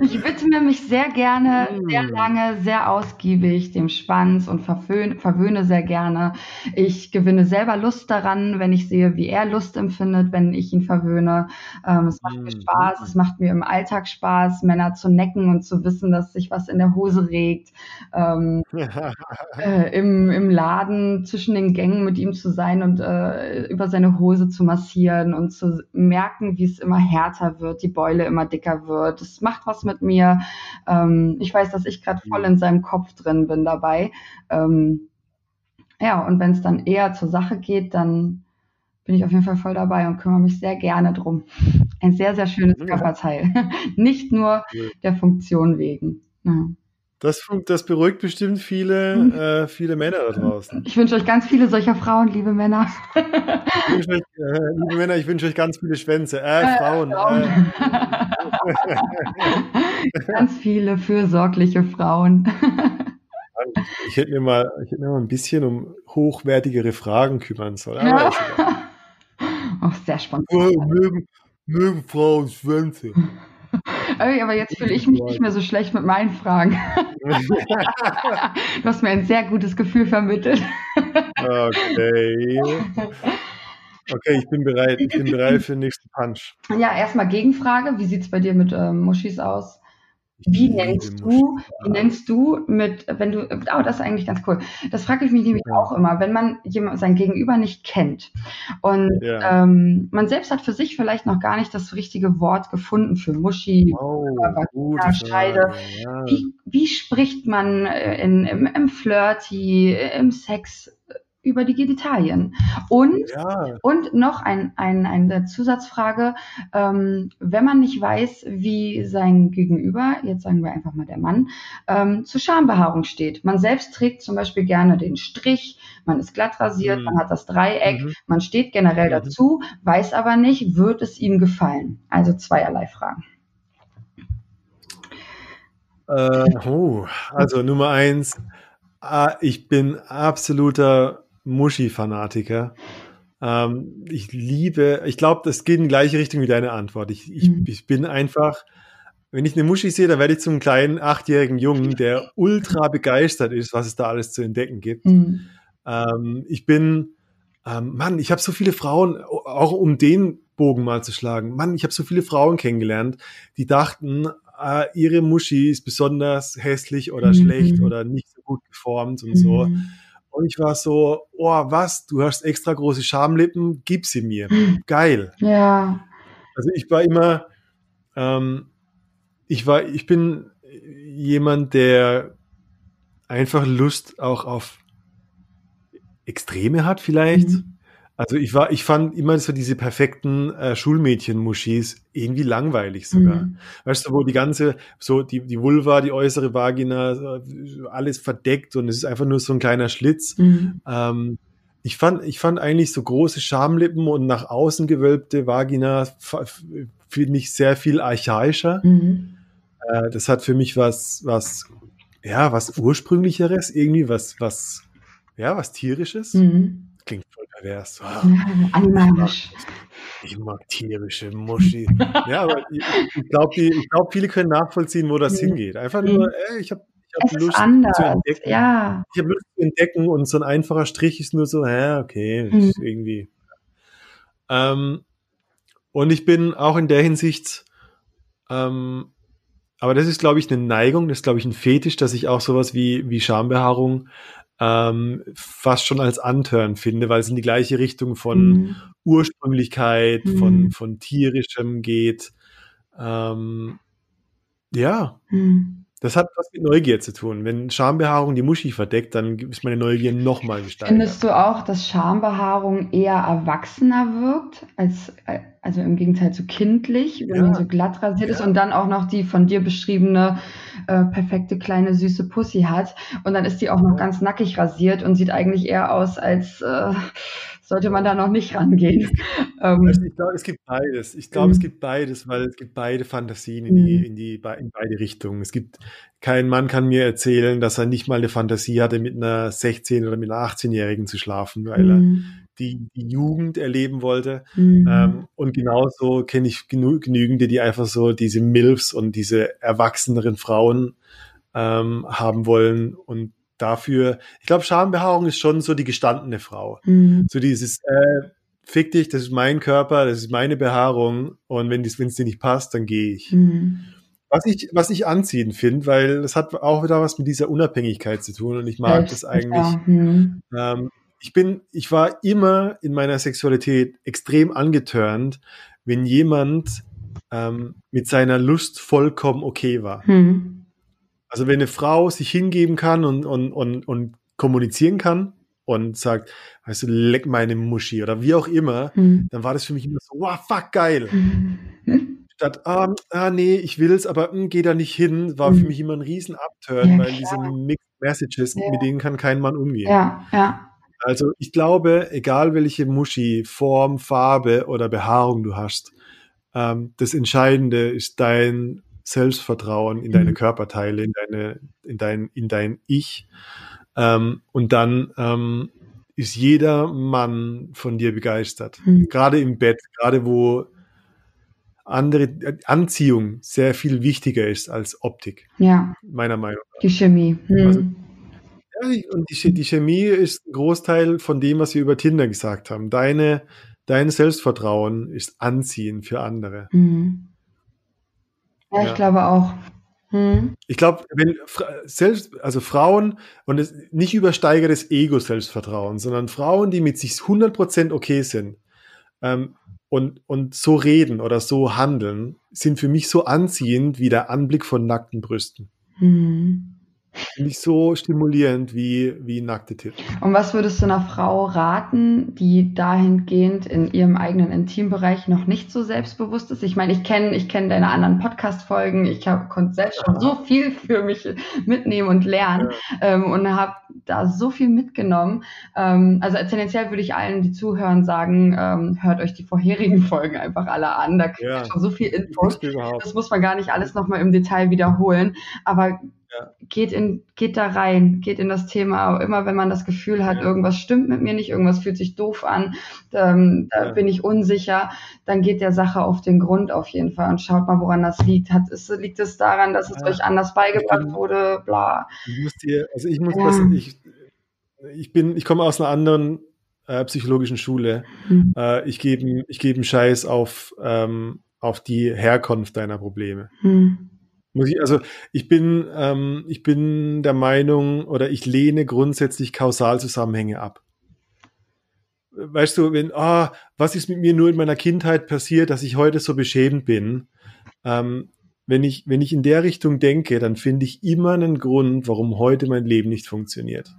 Ich widme mich sehr gerne, sehr Mm. lange, sehr ausgiebig dem Schwanz und verwöhne, verwöhne sehr gerne. Ich gewinne selber Lust daran, wenn ich sehe, wie er Lust empfindet, wenn ich ihn verwöhne. Ähm, es macht mir Mm. Spaß, es macht mir im Alltag Spaß, Männer zu necken und zu wissen, dass sich was in der Hose regt. Ähm, äh, im, im Laden zwischen den Gängen mit ihm zu sein und äh, über seine Hose zu massieren und zu merken, wie es immer härter wird, die Beule immer dicker wird. Es macht was mit mir. Ähm, ich weiß, dass ich gerade voll in seinem Kopf drin bin dabei. Ähm, ja, und wenn es dann eher zur Sache geht, dann bin ich auf jeden Fall voll dabei und kümmere mich sehr gerne drum. Ein sehr, sehr schönes Ja. Körperteil. Nicht nur Cool. der Funktion wegen. Ja. Das, das beruhigt bestimmt viele, äh, viele Männer da draußen. Ich wünsche euch ganz viele solcher Frauen, liebe Männer. Ich wünsche euch, äh, liebe Männer, ich wünsche euch ganz viele Schwänze. Äh, Frauen. Äh, Frauen. ganz viele fürsorgliche Frauen. ich, hätte mir mal, ich hätte mir mal ein bisschen um hochwertigere Fragen kümmern sollen. Egal. Auch sehr spannend. Mögen, mögen Frauen Schwänze. Aber jetzt fühle ich mich nicht mehr so schlecht mit meinen Fragen. Du hast mir ein sehr gutes Gefühl vermittelt. Okay. Okay, ich bin bereit. Ich bin bereit für den nächsten Punch. Ja, erstmal Gegenfrage. Wie sieht es bei dir mit ähm, Muschis aus? Wie nennst du, wie nennst du mit, wenn du, oh, das ist eigentlich ganz cool. Das frage ich mich nämlich Ja. auch immer, wenn man jemand, sein Gegenüber nicht kennt und Ja. ähm, man selbst hat für sich vielleicht noch gar nicht das richtige Wort gefunden für Muschi. Oh, Vagina, Scheide. Ja. Wie, wie spricht man äh, in, im, im Flirty, im Sex über die Genitalien? Und ja, und noch ein, ein, eine Zusatzfrage. Ähm, wenn man nicht weiß, wie sein Gegenüber, jetzt sagen wir einfach mal der Mann, ähm, zu Schambehaarung steht. Man selbst trägt zum Beispiel gerne den Strich, man ist glatt rasiert, Mhm. man hat das Dreieck, Mhm. man steht generell Mhm. dazu, weiß aber nicht, wird es ihm gefallen? Also zweierlei Fragen. Äh, oh, also Nummer eins, ah, ich bin absoluter Muschi-Fanatiker. Ähm, ich liebe, ich glaube, das geht in die gleiche Richtung wie deine Antwort. Ich, ich, Mhm. ich bin einfach, wenn ich eine Muschi sehe, dann werde ich zum kleinen achtjährigen Jungen, der ultra begeistert ist, was es da alles zu entdecken gibt. Mhm. Ähm, ich bin, ähm, Mann, ich habe so viele Frauen, auch um den Bogen mal zu schlagen, Mann, ich habe so viele Frauen kennengelernt, die dachten, äh, ihre Muschi ist besonders hässlich oder Mhm. schlecht oder nicht so gut geformt und so. Mhm. Und ich war so, oh, was, du hast extra große Schamlippen, gib sie mir. Geil. Ja. Also ich war immer, ähm, ich war, ich bin jemand, der einfach Lust auch auf Extreme hat vielleicht. Mhm. Also ich war, ich fand immer so diese perfekten äh, Schulmädchen-Muschis irgendwie langweilig sogar. Mhm. Weißt du, wo die ganze, so die, die Vulva, die äußere Vagina, alles verdeckt und es ist einfach nur so ein kleiner Schlitz. Mhm. Ähm, ich fand, ich fand eigentlich so große Schamlippen und nach außen gewölbte Vagina finde ich sehr viel archaischer. Mhm. Äh, das hat für mich was, was, ja, was ursprünglicheres, irgendwie was, was, ja, was tierisches. Mhm. Pervers. Ah, animalisch. ich mag tierische Muschi. ja, aber ich, ich glaube, glaub, viele können nachvollziehen, wo das Mhm. hingeht. Einfach nur, ey, ich habe ich hab ist Lust zu anders. entdecken. Ja. Ich habe Lust zu entdecken und so ein einfacher Strich ist nur so, ja, okay, ist irgendwie. Ähm, und ich bin auch in der Hinsicht, ähm, aber das ist, glaube ich, eine Neigung, das ist, glaube ich, ein Fetisch, dass ich auch sowas wie, wie Schambehaarung ähm, fast schon als Antören finde, weil es in die gleiche Richtung von Mhm. Ursprünglichkeit, Mhm. von, von tierischem geht. Ähm, ja, Mhm. Das hat was mit Neugier zu tun. Wenn Schambehaarung die Muschi verdeckt, dann ist meine Neugier nochmal gesteigert. Findest du auch, dass Schambehaarung eher erwachsener wirkt, als, äh, also im Gegenteil zu kindlich, wenn Ja. man so glatt rasiert ist Ja. und dann auch noch die von dir beschriebene äh, perfekte kleine süße Pussy hat und dann ist die auch noch ganz nackig rasiert und sieht eigentlich eher aus, als äh, sollte man da noch nicht rangehen. Ähm, Also ich glaube, es gibt beides. Ich glaube, Mhm. es gibt beides, weil es gibt beide Fantasien in die, Mhm. in die, in beide Richtungen. Es gibt, kein Mann kann mir erzählen, dass er nicht mal eine Fantasie hatte, mit einer 16- oder mit einer 18-Jährigen zu schlafen, weil er mhm. die, die Jugend erleben wollte. Mhm. Ähm, und genauso kenne ich genü genügende, die einfach so diese Milfs und diese erwachseneren Frauen ähm, haben wollen. Und dafür, ich glaube, Schambehaarung ist schon so die gestandene Frau. Mhm. So dieses, äh, fick dich, das ist mein Körper, das ist meine Behaarung und wenn es dir nicht passt, dann gehe ich. Mhm. Was ich, was ich anziehend finde, weil das hat auch wieder was mit dieser Unabhängigkeit zu tun und ich mag das eigentlich. Ja. Mhm. Ähm, ich bin, ich war immer in meiner Sexualität extrem angetörnt, wenn jemand ähm, mit seiner Lust vollkommen okay war. Mhm. Also wenn eine Frau sich hingeben kann und, und, und, und kommunizieren kann und sagt, weißt du, leck meine Muschi oder wie auch immer, Mhm. dann war das für mich immer so, wow, fuck, geil. Mhm. Statt, ah, ah nee, ich will's, aber hm, geh da nicht hin, war für Mhm. mich immer ein riesen Upturn, Ja, weil diese Mixed Messages, Ja. mit denen kann kein Mann umgehen. Ja, ja. Also ich glaube, egal welche Muschi, Form, Farbe oder Behaarung du hast, ähm, das Entscheidende ist dein Selbstvertrauen in deine Mhm. Körperteile, in deine, in dein, in dein Ich. Ähm, und dann ähm, ist jeder Mann von dir begeistert. Mhm. Gerade im Bett, gerade wo andere Anziehung sehr viel wichtiger ist als Optik, Ja, meiner Meinung nach. die Chemie. Mhm. Also, Ja, die- und die, die Chemie ist ein Großteil von dem, was wir über Tinder gesagt haben. Deine, dein Selbstvertrauen ist anziehend für andere. Mhm. Ja, ich Ja. glaube auch. Mhm. Ich glaube, wenn selbst, also Frauen und es nicht übersteigertes Ego-Selbstvertrauen, sondern Frauen, die mit sich 100% okay sind ähm, und, und so reden oder so handeln, sind für mich so anziehend wie der Anblick von nackten Brüsten. Mhm. Ich so stimulierend wie, wie nackte Titten. Und was würdest du einer Frau raten, die dahingehend in ihrem eigenen Intimbereich noch nicht so selbstbewusst ist? Ich meine, ich kenne ich kenn deine anderen Podcast-Folgen. Ich hab, konnte selbst schon so viel für mich mitnehmen und lernen ähm, und habe da so viel mitgenommen. Ähm, also tendenziell würde ich allen, die zuhören, sagen, ähm, hört euch die vorherigen Folgen einfach alle an. Da kriegt Ja. ihr schon so viel Infos. Das muss man gar nicht alles nochmal im Detail wiederholen. Aber Ja. geht in, geht da rein, geht in das Thema. Immer wenn man das Gefühl hat, Ja. irgendwas stimmt mit mir nicht, irgendwas fühlt sich doof an, ähm, da Ja. bin ich unsicher, dann geht der Sache auf den Grund auf jeden Fall und schaut mal, woran das liegt. Hat, ist, liegt es daran, dass es euch anders beigebracht wurde, bla. Ich muss dir, also ich muss was, ich, ich bin, ich komme aus einer anderen äh, psychologischen Schule. Hm. Äh, ich gebe ich gebe einen Scheiß auf, ähm, auf die Herkunft deiner Probleme. Hm. Muss ich, also ich bin, ähm, ich bin der Meinung oder ich lehne grundsätzlich Kausalzusammenhänge ab. Weißt du, wenn, ah, was ist mit mir nur in meiner Kindheit passiert, dass ich heute so beschämt bin? Ähm, wenn ich, wenn ich in der Richtung denke, dann finde ich immer einen Grund, warum heute mein Leben nicht funktioniert.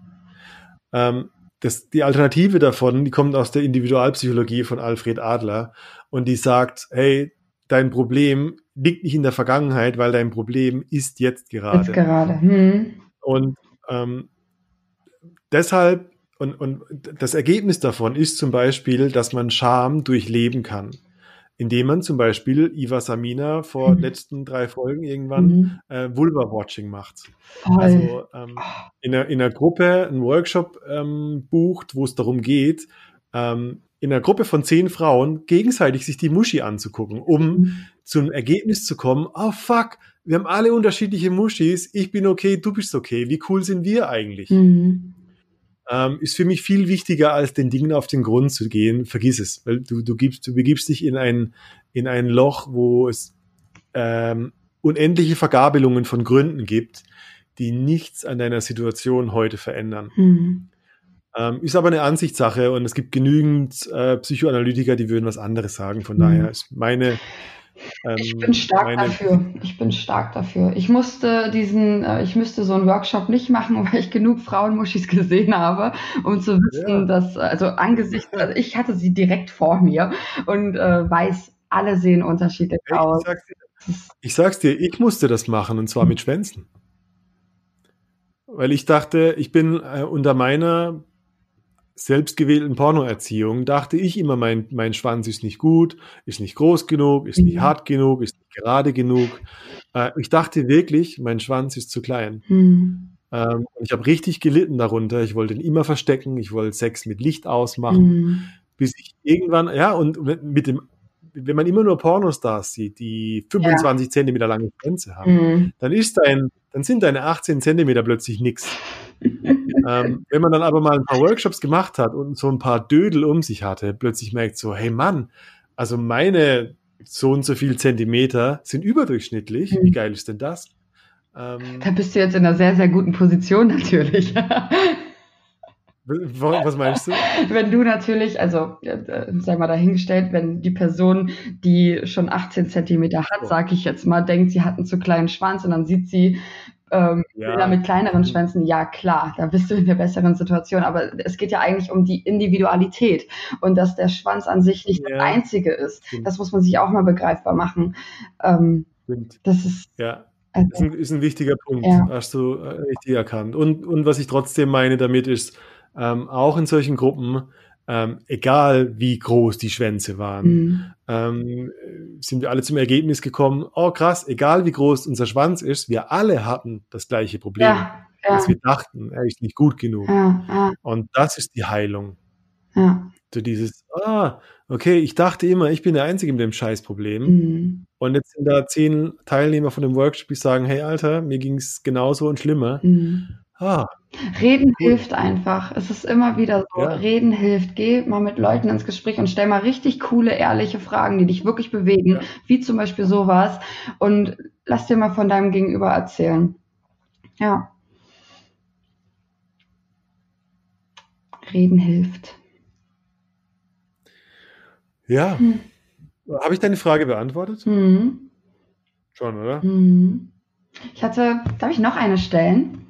Ähm, das, die Alternative davon, die kommt aus der Individualpsychologie von Alfred Adler und die sagt, hey, dein Problem liegt nicht in der Vergangenheit, weil dein Problem ist jetzt gerade. Jetzt gerade. Hm. Und ähm, deshalb, und, und das Ergebnis davon ist zum Beispiel, dass man Scham durchleben kann. Indem man zum Beispiel Iva Samina vor Mhm. letzten drei Folgen irgendwann Mhm. äh, Vulva-Watching macht. Voll. Also ähm, in, einer, in einer Gruppe einen Workshop ähm, bucht, wo es darum geht, ähm, in einer Gruppe von zehn Frauen gegenseitig sich die Muschi anzugucken, um Mhm. zum Ergebnis zu kommen, oh fuck, wir haben alle unterschiedliche Muschis, ich bin okay, du bist okay, wie cool sind wir eigentlich? Mhm. Ähm, ist für mich viel wichtiger, als den Dingen auf den Grund zu gehen, vergiss es, weil du, du, gibst, du begibst dich in ein, in ein Loch, wo es ähm, unendliche Vergabelungen von Gründen gibt, die nichts an deiner Situation heute verändern. Mhm. Ähm, ist aber eine Ansichtssache und es gibt genügend äh, Psychoanalytiker, die würden was anderes sagen. Von Mhm. daher ist meine, Ähm, Ich bin stark meine- dafür. Ich bin stark dafür. Ich musste diesen, äh, ich müsste so einen Workshop nicht machen, weil ich genug Frauenmuschis gesehen habe, um zu wissen, Ja. dass, also angesichts, also ich hatte sie direkt vor mir und äh, weiß, alle sehen unterschiedlich Ey, aus. ich, sag's dir, ich sag's dir, ich musste das machen und zwar mit Schwänzen. Weil ich dachte, ich bin äh, unter meiner selbstgewählten Pornoerziehung, dachte ich immer, mein, mein Schwanz ist nicht gut, ist nicht groß genug, ist nicht Mhm. hart genug, ist nicht gerade genug. Äh, ich dachte wirklich, mein Schwanz ist zu klein. Hm, Ähm, ich habe richtig gelitten darunter. Ich wollte ihn immer verstecken, ich wollte Sex mit Licht ausmachen. hm, bis ich irgendwann, ja, und mit dem, wenn man immer nur Pornostars sieht, die 25 Zentimeter lange Grenze haben, hm. dann ist dein, dann sind deine 18 Zentimeter plötzlich nix. Ähm, wenn man dann aber mal ein paar Workshops gemacht hat und so ein paar Dödel um sich hatte, plötzlich merkt so, hey Mann, also meine so und so viel Zentimeter sind überdurchschnittlich. Wie Mhm. geil ist denn das? Ähm, Da bist du jetzt in einer sehr, sehr guten Position natürlich. was meinst du? Wenn du natürlich, also äh, sei mal dahingestellt, wenn die Person, die schon 18 Zentimeter hat, So. sag ich jetzt mal, denkt, sie hat einen zu kleinen Schwanz und dann sieht sie ähm, Ja. Bilder mit kleineren Mhm. Schwänzen, ja klar, da bist du in der besseren Situation. Aber es geht ja eigentlich um die Individualität und dass der Schwanz an sich nicht Ja. das Einzige ist. Stimmt. Das muss man sich auch mal begreifbar machen. Ähm, das ist Ja. also, ist ein, ist ein wichtiger Punkt, Ja. hast du äh, richtig erkannt. Und, und was ich trotzdem meine damit ist, ähm, auch in solchen Gruppen, ähm, egal wie groß die Schwänze waren, mh, ähm, sind wir alle zum Ergebnis gekommen, oh krass, egal wie groß unser Schwanz ist, wir alle hatten das gleiche Problem, ja, ja, dass wir dachten, er ist nicht gut genug. ja, Und das ist die Heilung. ja. So dieses, ah, okay, ich dachte immer, ich bin der Einzige mit dem Scheißproblem. mh, Und jetzt sind da zehn Teilnehmer von dem Workshop, die sagen, hey Alter, mir ging es genauso und schlimmer. mh. Ah, Reden Cool. hilft einfach. Es ist immer wieder so. Ja. Reden hilft. Geh mal mit Leuten ins Gespräch und stell mal richtig coole, ehrliche Fragen, die dich wirklich bewegen, Ja. wie zum Beispiel sowas. Und lass dir mal von deinem Gegenüber erzählen. Ja. Reden hilft. ja. Hm. Habe ich deine Frage beantwortet? Mhm. Schon, oder? Mhm. Ich hatte, darf ich noch eine stellen?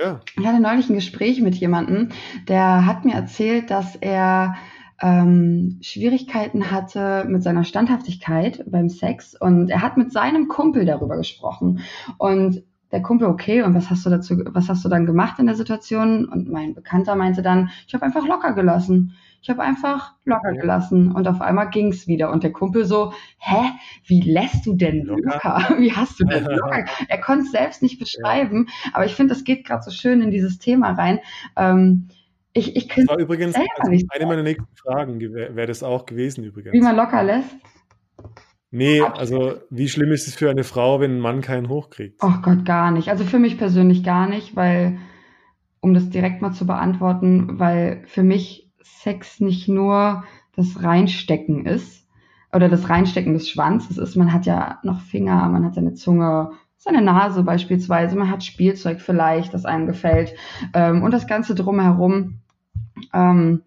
Ja. Ich hatte neulich ein Gespräch mit jemandem, der hat mir erzählt, dass er ähm, Schwierigkeiten hatte mit seiner Standhaftigkeit beim Sex und er hat mit seinem Kumpel darüber gesprochen und der Kumpel, okay, und was hast du dazu, was hast du dann gemacht in der Situation? Und mein Bekannter meinte dann, ich habe einfach locker gelassen. Ich habe einfach locker Ja. gelassen und auf einmal ging's wieder. Und der Kumpel so, hä, wie lässt du denn Locker? locker? Wie hast du denn locker? Er konnte es selbst nicht beschreiben, aber ich finde, das geht gerade so schön in dieses Thema rein. Ähm, ich ich Das könnte, war übrigens also nicht eine meiner nächsten Fragen, wäre wär das auch gewesen übrigens. wie man locker lässt. Nee, also wie schlimm ist es für eine Frau, wenn ein Mann keinen hochkriegt? Oh Gott, gar nicht. Also für mich persönlich gar nicht, weil, um das direkt mal zu beantworten, weil für mich Sex nicht nur das Reinstecken ist oder das Reinstecken des Schwanzes ist. Man hat ja noch Finger, man hat seine Zunge, seine Nase beispielsweise, man hat Spielzeug vielleicht, das einem gefällt ähm, und das Ganze drumherum. Ähm,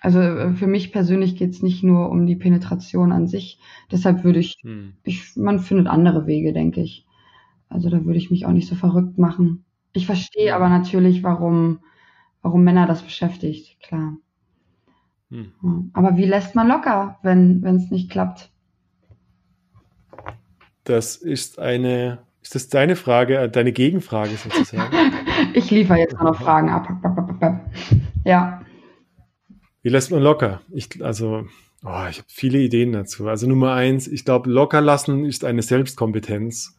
also äh, für mich persönlich geht es nicht nur um die Penetration an sich. Deshalb würde ich Hm. ich, man findet andere Wege, denke ich. Also da würde ich mich auch nicht so verrückt machen. Ich verstehe aber natürlich, warum, warum Männer das beschäftigt, klar. Hm. Ja. Aber wie lässt man locker, wenn wenn es nicht klappt? Das ist eine, ist das deine Frage, äh, deine Gegenfrage sozusagen? Ich liefere jetzt mal noch Fragen ab. Ja. Wie lässt man locker? Ich, also, oh, ich habe viele Ideen dazu. Also Nummer eins, ich glaube, locker lassen ist eine Selbstkompetenz.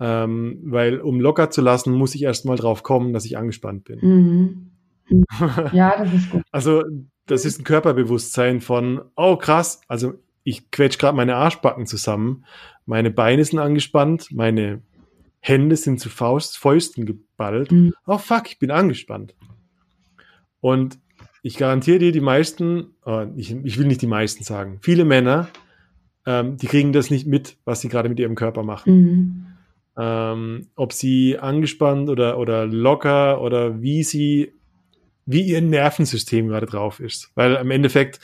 Ähm, weil um locker zu lassen, muss ich erst mal drauf kommen, dass ich angespannt bin. Mhm. Ja, das ist gut. Also, das ist ein Körperbewusstsein von, oh krass, also ich quetsch gerade meine Arschbacken zusammen, meine Beine sind angespannt, meine Hände sind zu Faust, Fäusten geballt. Mhm. Oh fuck, ich bin angespannt. Und ich garantiere dir, die meisten, äh, ich, ich will nicht die meisten sagen, viele Männer, ähm, die kriegen das nicht mit, was sie gerade mit ihrem Körper machen. Mhm. Ähm, ob sie angespannt oder, oder locker oder wie sie, wie ihr Nervensystem gerade drauf ist. Weil im Endeffekt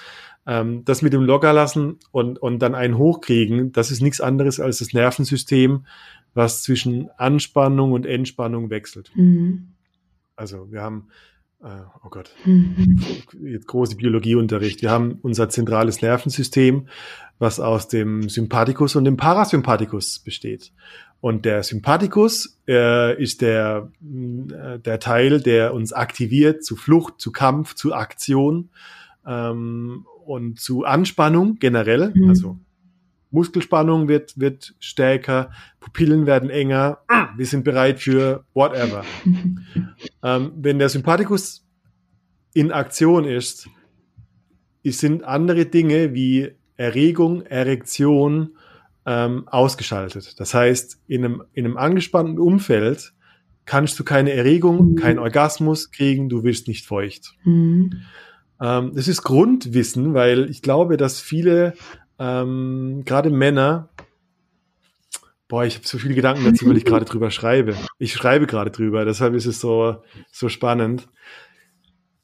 Ähm, das mit dem locker lassen und, und dann einen hochkriegen, das ist nichts anderes als das Nervensystem, was zwischen Anspannung und Entspannung wechselt. Mhm. Also wir haben, oh Gott, Mhm. jetzt große Biologieunterricht. Wir haben unser zentrales Nervensystem, was aus dem Sympathikus und dem Parasympathikus besteht. Und der Sympathikus äh, ist der, äh, der Teil, der uns aktiviert zu Flucht, zu Kampf, zu Aktion ähm, und zu Anspannung generell. Mhm. Also Muskelspannung wird, wird stärker, Pupillen werden enger, wir sind bereit für whatever. Ähm, wenn der Sympathikus in Aktion ist, sind andere Dinge wie Erregung, Erektion ähm, ausgeschaltet. Das heißt, in einem, in einem angespannten Umfeld kannst du keine Erregung, Mhm. keinen Orgasmus kriegen, du wirst nicht feucht. Mhm. Ähm, das ist Grundwissen, weil ich glaube, dass viele, ähm, gerade Männer, boah, ich habe so viele Gedanken dazu, weil ich gerade drüber schreibe. Ich schreibe gerade drüber, deshalb ist es so, so spannend.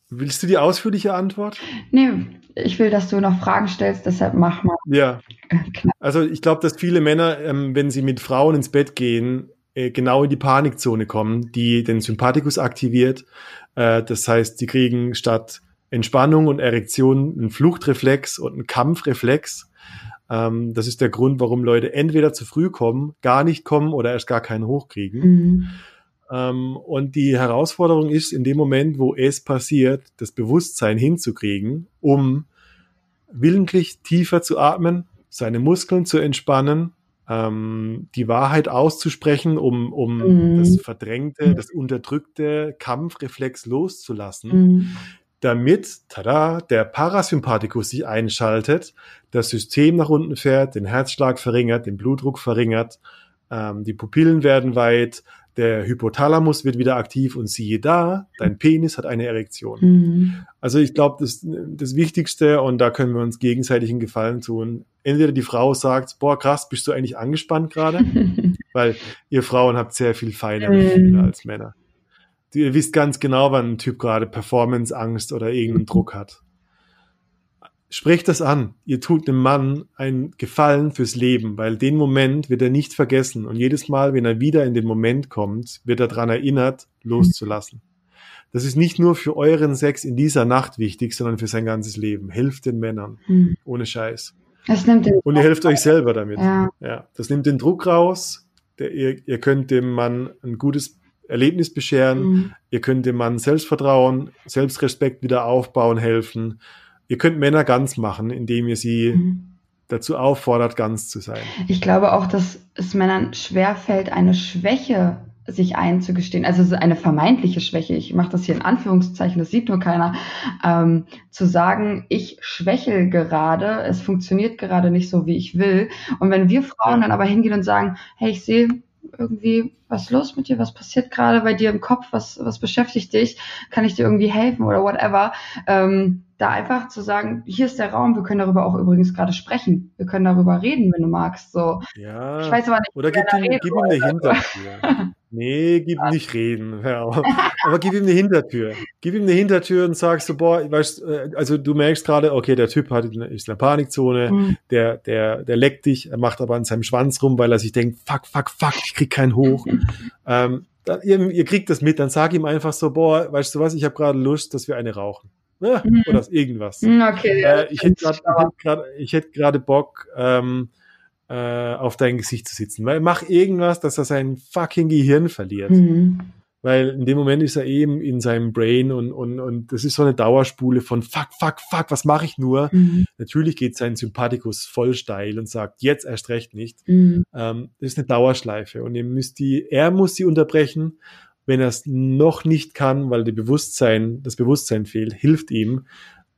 Willst du die ausführliche Antwort? Nee, ich will, dass du noch Fragen stellst, deshalb mach mal Ja, also ich glaube, dass viele Männer, ähm, wenn sie mit Frauen ins Bett gehen, äh, genau in die Panikzone kommen, die den Sympathikus aktiviert. Äh, das heißt, sie kriegen statt Entspannung und Erektion einen Fluchtreflex und einen Kampfreflex. Ähm, das ist der Grund, warum Leute entweder zu früh kommen, gar nicht kommen oder erst gar keinen hochkriegen. Mhm. Ähm, und die Herausforderung ist, in dem Moment, wo es passiert, das Bewusstsein hinzukriegen, um willentlich tiefer zu atmen, seine Muskeln zu entspannen, ähm, die Wahrheit auszusprechen, um, um Mhm. das verdrängte, das unterdrückte Kampfreflex loszulassen, Mhm. Damit, tada, der Parasympathikus sich einschaltet, das System nach unten fährt, den Herzschlag verringert, den Blutdruck verringert, ähm, die Pupillen werden weit, der Hypothalamus wird wieder aktiv und siehe da, dein Penis hat eine Erektion. Mhm. Also ich glaube, das, das Wichtigste, und da können wir uns gegenseitig einen Gefallen tun, entweder die Frau sagt, boah, krass, bist du eigentlich angespannt gerade? Weil ihr Frauen habt sehr viel feinere Mhm. Gefühle als Männer. Ihr wisst ganz genau, wann ein Typ gerade Performance-Angst oder irgendeinen Druck hat. Sprecht das an. Ihr tut dem Mann einen Gefallen fürs Leben, weil den Moment wird er nicht vergessen. Und jedes Mal, wenn er wieder in den Moment kommt, wird er daran erinnert, loszulassen. Das ist nicht nur für euren Sex in dieser Nacht wichtig, sondern für sein ganzes Leben. Helft den Männern. Mhm. Ohne Scheiß. Und ihr helft euch selber damit. Ja. Ja, das nimmt den Druck raus. Der, ihr, ihr könnt dem Mann ein gutes Erlebnis bescheren. Mhm. Ihr könnt dem Mann Selbstvertrauen, Selbstrespekt wieder aufbauen, helfen. Ihr könnt Männer ganz machen, indem ihr sie Mhm. dazu auffordert, ganz zu sein. Ich glaube auch, dass es Männern schwerfällt, eine Schwäche sich einzugestehen, also so eine vermeintliche Schwäche, ich mache das hier in Anführungszeichen, das sieht nur keiner, ähm, zu sagen, ich schwächel gerade, es funktioniert gerade nicht so, wie ich will. Und wenn wir Frauen dann aber hingehen und sagen, hey, ich sehe irgendwie, was ist los mit dir, was passiert gerade bei dir im Kopf, was, was beschäftigt dich, kann ich dir irgendwie helfen oder whatever, ähm, da einfach zu sagen, hier ist der Raum, wir können darüber auch übrigens gerade sprechen, wir können darüber reden, wenn du magst, so. Ja. Ich weiß aber nicht, Oder gib ihm, gib ihm eine Hintertür. Nee, gib ihm nicht reden. Auf. Aber gib ihm eine Hintertür. Gib ihm eine Hintertür und sag so, boah, weißt, äh, also du merkst gerade, okay, der Typ hat eine, ist in der Panikzone, Mhm. der, der, der leckt dich, er macht aber an seinem Schwanz rum, weil er sich denkt, fuck, fuck, fuck, ich krieg keinen hoch. ähm, dann, ihr, ihr kriegt das mit, dann sag ihm einfach so, boah, weißt du was, ich habe gerade Lust, dass wir eine rauchen. Ja, Mhm. Oder irgendwas. Hm, Okay, ja, Äh, ich hätte gerade gerade Bock, ähm, äh, auf dein Gesicht zu sitzen. Weil mach irgendwas, dass er sein fucking Gehirn verliert. Mhm. Weil in dem Moment ist er eben in seinem Brain und, und, und das ist so eine Dauerspule von fuck, fuck, fuck, was mache ich nur? Mhm. Natürlich geht sein Sympathikus voll steil und sagt, jetzt erst recht nicht. Mhm. Ähm, das ist eine Dauerschleife und ihr müsst die, er muss sie unterbrechen. Wenn er es noch nicht kann, weil die Bewusstsein, das Bewusstsein fehlt, hilft ihm.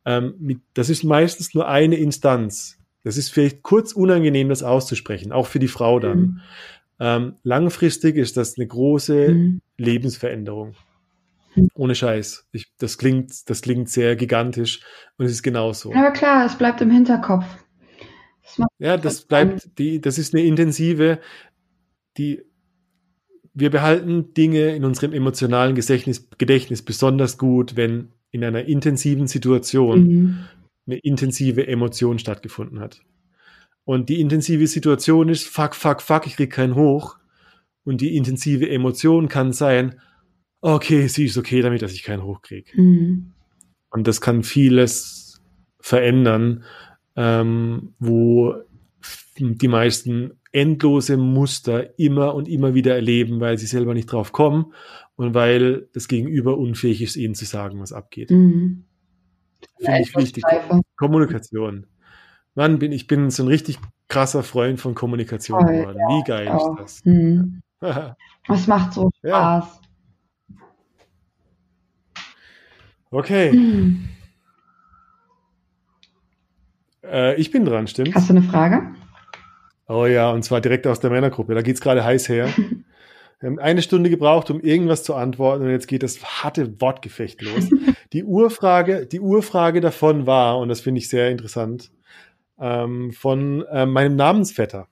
Ähm, mit, das ist meistens nur eine Instanz. Das ist vielleicht kurz unangenehm, das auszusprechen, auch für die Frau dann. Mhm. Ähm, langfristig ist das eine große Mhm. Lebensveränderung. Mhm. Ohne Scheiß. Ich, das klingt, das klingt sehr gigantisch und es ist genauso. Aber klar, es bleibt im Hinterkopf. Das Ja, das bleibt, die, das ist eine intensive, die, wir behalten Dinge in unserem emotionalen Gedächtnis, Gedächtnis besonders gut, wenn in einer intensiven Situation mhm. Eine intensive Emotion stattgefunden hat. Und die intensive Situation ist, fuck, fuck, fuck, ich krieg keinen hoch. Und die intensive Emotion kann sein, okay, sie ist okay damit, dass ich keinen hoch krieg. Mhm. Und das kann vieles verändern, ähm, wo die meisten endlose Muster immer und immer wieder erleben, weil sie selber nicht drauf kommen und weil das Gegenüber unfähig ist, ihnen zu sagen, was abgeht. Mhm. Finde ich wichtig. Kommunikation. Mann, bin, ich bin so ein richtig krasser Freund von Kommunikation Voll, geworden. Wie geil Auch. ist Mhm. das? Es macht so Ja. Spaß. okay, Mhm. äh, ich bin dran, stimmt? Hast du eine Frage? Oh ja, und zwar direkt aus der Männergruppe. Da geht's gerade heiß her. Wir haben eine Stunde gebraucht, um irgendwas zu antworten und jetzt geht das harte Wortgefecht los. Die Urfrage, die Urfrage davon war, und das finde ich sehr interessant, ähm, von äh, meinem Namensvetter.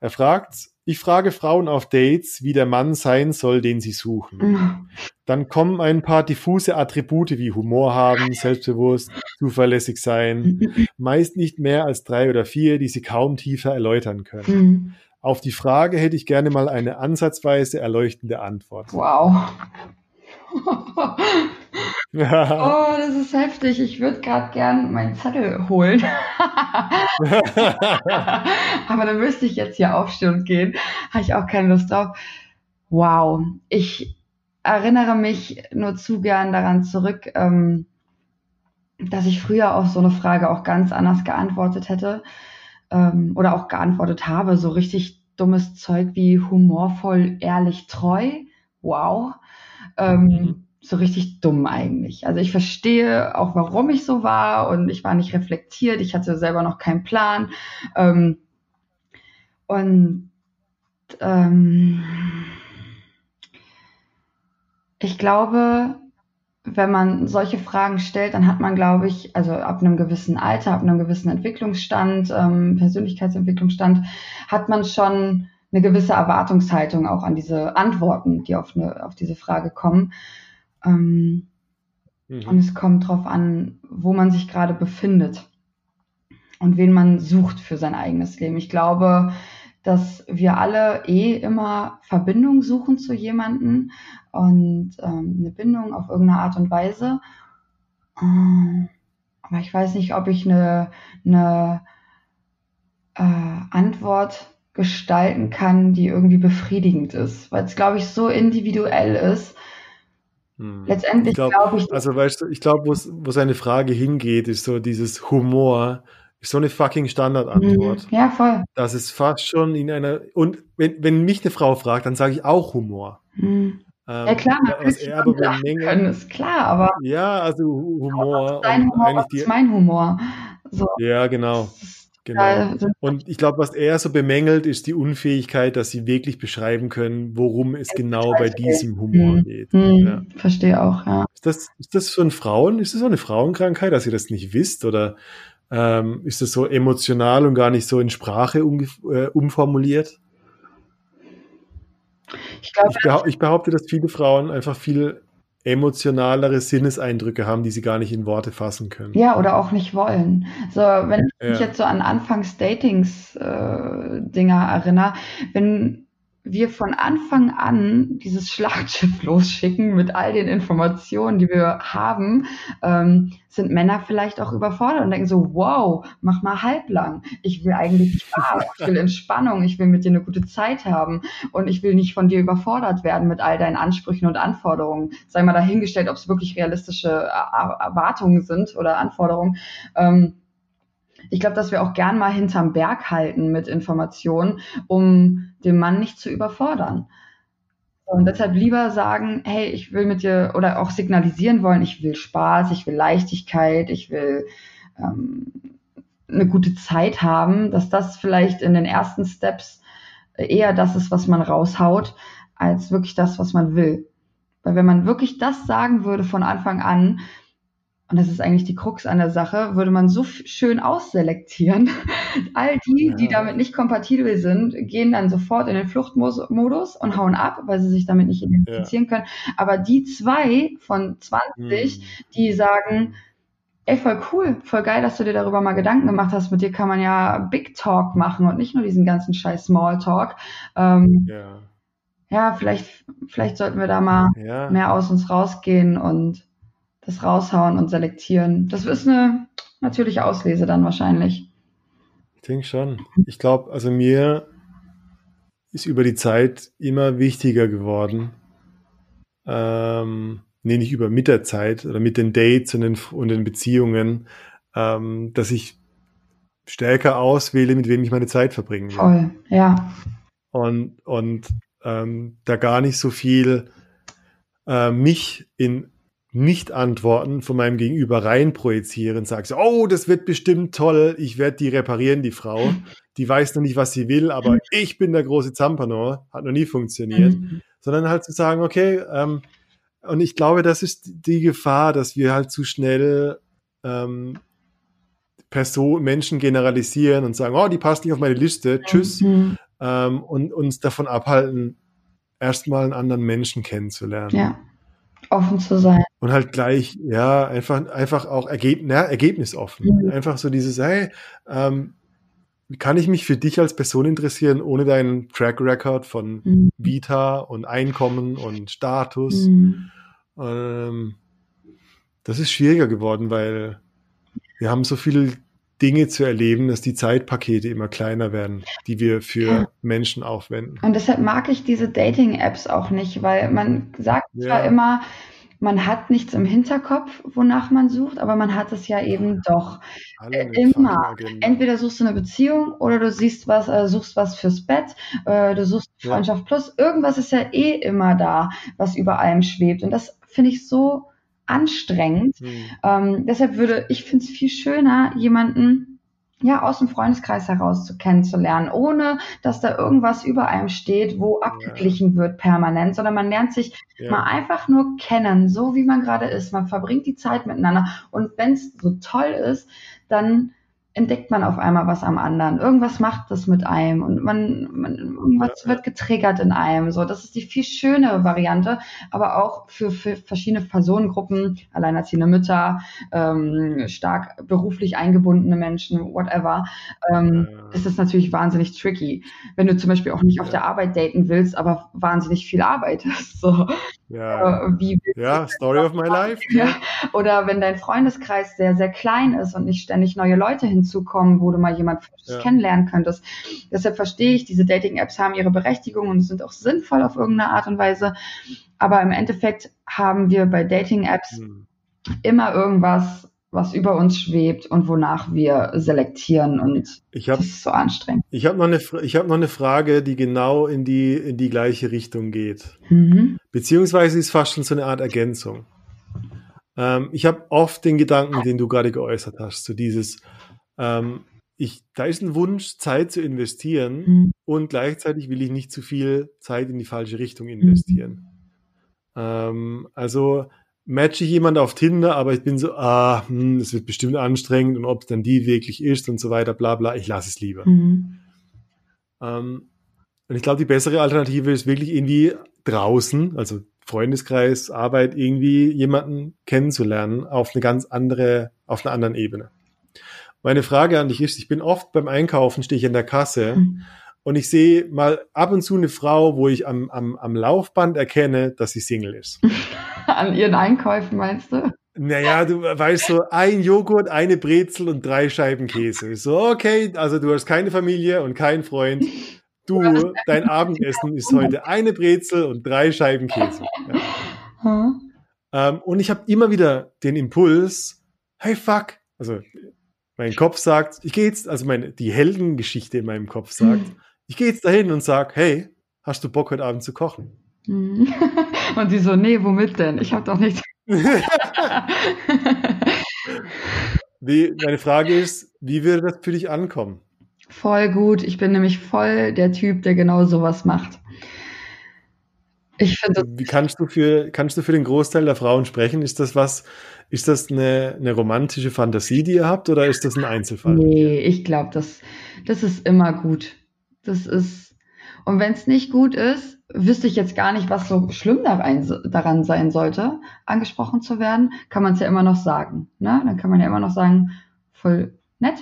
Er fragt, ich frage Frauen auf Dates, wie der Mann sein soll, den sie suchen. Dann kommen ein paar diffuse Attribute wie Humor haben, selbstbewusst, zuverlässig sein, meist nicht mehr als drei oder vier, die sie kaum tiefer erläutern können. Auf die Frage hätte ich gerne mal eine ansatzweise erleuchtende Antwort. Wow. Oh, das ist heftig. Ich würde gerade gern meinen Zettel holen. Aber dann müsste ich jetzt hier aufstehen und gehen. Habe ich auch keine Lust drauf. Wow. Ich erinnere mich nur zu gern daran zurück, ähm, dass ich früher auf so eine Frage auch ganz anders geantwortet hätte. Ähm, oder auch geantwortet habe. So richtig dummes Zeug wie humorvoll, ehrlich, treu. Wow. Ähm, Mhm. So richtig dumm eigentlich. Also ich verstehe auch, warum ich so war und ich war nicht reflektiert. Ich hatte selber noch keinen Plan. Ähm, und ähm, ich glaube, wenn man solche Fragen stellt, dann hat man, glaube ich, also ab einem gewissen Alter, ab einem gewissen Entwicklungsstand, ähm, Persönlichkeitsentwicklungsstand, hat man schon eine gewisse Erwartungshaltung auch an diese Antworten, die auf, eine, auf diese Frage kommen. Ähm, und Mhm. es kommt darauf an, wo man sich gerade befindet und wen man sucht für sein eigenes Leben. Ich glaube, dass wir alle eh immer Verbindung suchen zu jemandem und ähm, eine Bindung auf irgendeine Art und Weise. Ähm, aber ich weiß nicht, ob ich eine, eine äh, Antwort gestalten kann, die irgendwie befriedigend ist, weil es, glaube ich, so individuell ist. Mhm. Letztendlich Ich glaub, glaube ich, Also weißt du, ich glaube, wo wo seine Frage hingeht, ist so dieses Humor, so eine fucking Standardantwort. Mhm. Ja, voll. Das ist fast schon in einer, und wenn, wenn mich eine Frau fragt, dann sage ich auch Humor. Mhm. Ähm, Ja klar, man was will sich er aber schon lachen bemängelt, können, ist klar, aber ja, also Hu- Humor dein Humor, eigentlich was die, ist mein Humor? So, ja, genau, genau. Und ich glaube, was er so bemängelt, ist die Unfähigkeit, dass sie wirklich beschreiben können, worum es genau bei diesem Humor Mhm. geht. Hm, Ja. Verstehe auch, ja. Ist das, ist das von Frauen, ist das so eine Frauenkrankheit, dass ihr das nicht wisst? Oder ähm, ist das so emotional und gar nicht so in Sprache umge äh, umformuliert? Ich glaube, Ich, behau ich behaupte, dass viele Frauen einfach viel emotionalere Sinneseindrücke haben, die sie gar nicht in Worte fassen können. ja, oder auch nicht wollen. So, wenn ich mich Ja. jetzt so an Anfangs Datings äh, erinnere, wenn wir von Anfang an dieses Schlachtschiff losschicken mit all den Informationen, die wir haben, ähm, sind Männer vielleicht auch überfordert und denken so, wow, mach mal halblang. Ich will eigentlich Spaß, ich will Entspannung, ich will mit dir eine gute Zeit haben und ich will nicht von dir überfordert werden mit all deinen Ansprüchen und Anforderungen. Sei mal dahingestellt, ob es wirklich realistische Er- Erwartungen sind oder Anforderungen. Ähm, ich glaube, dass wir auch gern mal hinterm Berg halten mit Informationen, um den Mann nicht zu überfordern. Und deshalb lieber sagen, hey, ich will mit dir oder auch signalisieren wollen, ich will Spaß, ich will Leichtigkeit, ich will ähm, eine gute Zeit haben, dass das vielleicht in den ersten Steps eher das ist, was man raushaut, als wirklich das, was man will. Weil wenn man wirklich das sagen würde von Anfang an, und das ist eigentlich die Krux an der Sache, würde man so schön ausselektieren. All die, die Ja. damit nicht kompatibel sind, gehen dann sofort in den Fluchtmodus und hauen ab, weil sie sich damit nicht identifizieren können. Aber die zwei von 20, Hm. die sagen, ey, voll cool, voll geil, dass du dir darüber mal Gedanken gemacht hast. Mit dir kann man ja Big Talk machen und nicht nur diesen ganzen scheiß Small Talk. Ähm, Ja. ja, vielleicht, vielleicht sollten wir da mal Ja. mehr aus uns rausgehen und das raushauen und selektieren. Das ist eine natürliche Auslese dann wahrscheinlich. Ich denke schon. Ich glaube, also mir ist über die Zeit immer wichtiger geworden. Ähm, nee, nicht über mit der Zeit oder mit den Dates und den, und den Beziehungen, ähm, dass ich stärker auswähle, mit wem ich meine Zeit verbringen will. Voll, ja. und, und ähm, da gar nicht so viel äh, mich in Nicht-Antworten von meinem Gegenüber rein projizieren, sage so, oh, das wird bestimmt toll, ich werde die reparieren, die Frau. Die weiß noch nicht, was sie will, aber ich bin der große Zampano, hat noch nie funktioniert. Mhm. Sondern halt zu sagen, okay, ähm, und ich glaube, das ist die Gefahr, dass wir halt zu schnell ähm, Person, Menschen generalisieren und sagen, oh, die passt nicht auf meine Liste, tschüss Mhm. ähm, und uns davon abhalten, erstmal einen anderen Menschen kennenzulernen. Ja. Offen zu sein. Und halt gleich, ja, einfach, einfach auch Ergeb na, ergebnisoffen. Mhm. Einfach so dieses, hey, ähm, kann ich mich für dich als Person interessieren, ohne deinen Track Record von Mhm. Vita und Einkommen und Status? Mhm. Ähm, das ist schwieriger geworden, weil wir haben so viele Dinge zu erleben, dass die Zeitpakete immer kleiner werden, die wir für Ja. Menschen aufwenden. Und deshalb mag ich diese Dating-Apps auch nicht, weil man sagt Ja. zwar immer, man hat nichts im Hinterkopf, wonach man sucht, aber man hat es ja eben doch. Alle immer. Entweder suchst du eine Beziehung oder du siehst was, äh, suchst was fürs Bett, äh, du suchst Ja. Freundschaft plus. Irgendwas ist ja eh immer da, was über allem schwebt. Und das finde ich so anstrengend. Hm. Ähm, deshalb würde ich finde es viel schöner, jemanden ja aus dem Freundeskreis heraus zu kennenzulernen, ohne dass da irgendwas über einem steht, wo abgeglichen wird permanent, sondern man lernt sich Ja. mal einfach nur kennen, so wie man gerade ist. Man verbringt die Zeit miteinander und wenn es so toll ist, dann entdeckt man auf einmal was am anderen. Irgendwas macht das mit einem und man, man irgendwas wird getriggert in einem. So, das ist die viel schönere Variante, aber auch für, für verschiedene Personengruppen, alleinerziehende Mütter, ähm, stark beruflich eingebundene Menschen, whatever. Ähm, Ja. ist das natürlich wahnsinnig tricky. Wenn du zum Beispiel auch nicht auf der Arbeit daten willst, aber wahnsinnig viel arbeitest. So, Ja, äh, wie ja, Story of my life. ja. Oder wenn dein Freundeskreis sehr, sehr klein ist und nicht ständig neue Leute hinzukommen, wo du mal jemand Ja. kennenlernen könntest. Deshalb verstehe ich, diese Dating-Apps haben ihre Berechtigung und sind auch sinnvoll auf irgendeine Art und Weise. Aber im Endeffekt haben wir bei Dating-Apps Hm. immer irgendwas, was über uns schwebt und wonach wir selektieren. Und Ich das habe ist so anstrengend. ich hab noch, eine ich hab noch eine Frage, die genau in die, in die gleiche Richtung geht. Mhm. Beziehungsweise ist fast schon so eine Art Ergänzung. Ähm, ich habe oft den Gedanken, den du gerade geäußert hast, so dieses, ähm, ich, da ist ein Wunsch, Zeit zu investieren Mhm. und gleichzeitig will ich nicht zu viel Zeit in die falsche Richtung investieren. Ähm, also matche ich jemand auf Tinder, aber ich bin so, ah, hm, das wird bestimmt anstrengend und ob es dann die wirklich ist und so weiter, bla bla, ich lasse es lieber. Mhm. Ähm, und ich glaube, die bessere Alternative ist wirklich irgendwie draußen, also Freundeskreis, Arbeit, irgendwie jemanden kennenzulernen auf eine ganz andere, auf einer anderen Ebene. Meine Frage an dich ist, ich bin oft beim Einkaufen, stehe ich an der Kasse Mhm. und ich sehe mal ab und zu eine Frau, wo ich am, am, am Laufband erkenne, dass sie Single ist. An ihren Einkäufen meinst du? Naja, du weißt so, ein Joghurt, eine Brezel und drei Scheiben Käse. Ich So, okay, also du hast keine Familie und keinen Freund. Du, dein Abendessen ist heute eine Brezel und drei Scheiben Käse. Ja. Hm? Ähm, und ich habe immer wieder den Impuls, hey fuck, also mein Kopf sagt, ich gehe jetzt, also meine, die Heldengeschichte in meinem Kopf sagt, ich gehe jetzt dahin und sag, hey, hast du Bock heute Abend zu kochen? Mhm. Und sie so, nee, womit denn? Ich habe doch nichts. Wie, meine Frage ist, wie würde das für dich ankommen? voll gut. Ich bin nämlich voll der Typ, der genau sowas macht. Ich finde Wie kannst du für, kannst du für den Großteil der Frauen sprechen? Ist das was, ist das eine, eine romantische Fantasie, die ihr habt, oder ist das ein Einzelfall? Nee, ich glaube, das, das ist immer gut. Das ist, Und wenn es nicht gut ist, wüsste ich jetzt gar nicht, was so schlimm darein, daran sein sollte, angesprochen zu werden, kann man es ja immer noch sagen. Ne? Dann kann man ja immer noch sagen, voll nett,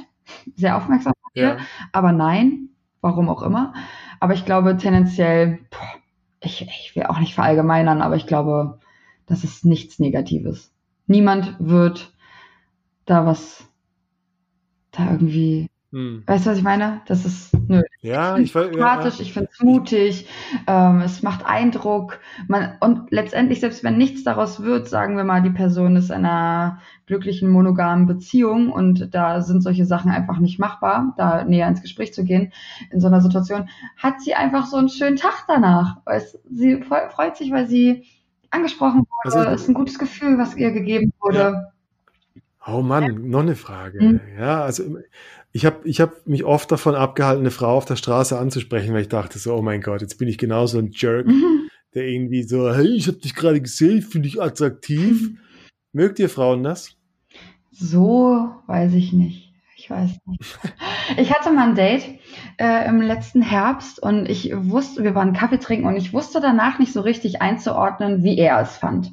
sehr aufmerksam Ja. aber nein, warum auch immer. Aber ich glaube tendenziell, boah, ich, ich will auch nicht verallgemeinern, aber ich glaube, das ist nichts Negatives. Niemand wird da was, da irgendwie, Hm. weißt du, was ich meine? Das ist, nö, Ja, ich finde ja, sympathisch, ich finde es mutig, ähm, es macht Eindruck. Man, und letztendlich, selbst wenn nichts daraus wird, sagen wir mal, die Person ist in einer glücklichen monogamen Beziehung und da sind solche Sachen einfach nicht machbar, da näher ins Gespräch zu gehen in so einer Situation, hat sie einfach so einen schönen Tag danach. Sie fre- freut sich, weil sie angesprochen wurde. Also- es ist ein gutes Gefühl, was ihr gegeben wurde. Oh Mann, noch eine Frage. Hm. Ja, also ich habe ich hab mich oft davon abgehalten, eine Frau auf der Straße anzusprechen, weil ich dachte so, oh mein Gott, jetzt bin ich genauso ein Jerk, Mhm. der irgendwie so, hey, ich habe dich gerade gesehen, finde ich attraktiv. Mögt ihr Frauen das? So weiß ich nicht. Ich weiß nicht. Ich hatte mal ein Date äh, im letzten Herbst und ich wusste, wir waren Kaffee trinken und ich wusste danach nicht so richtig einzuordnen, wie er es fand.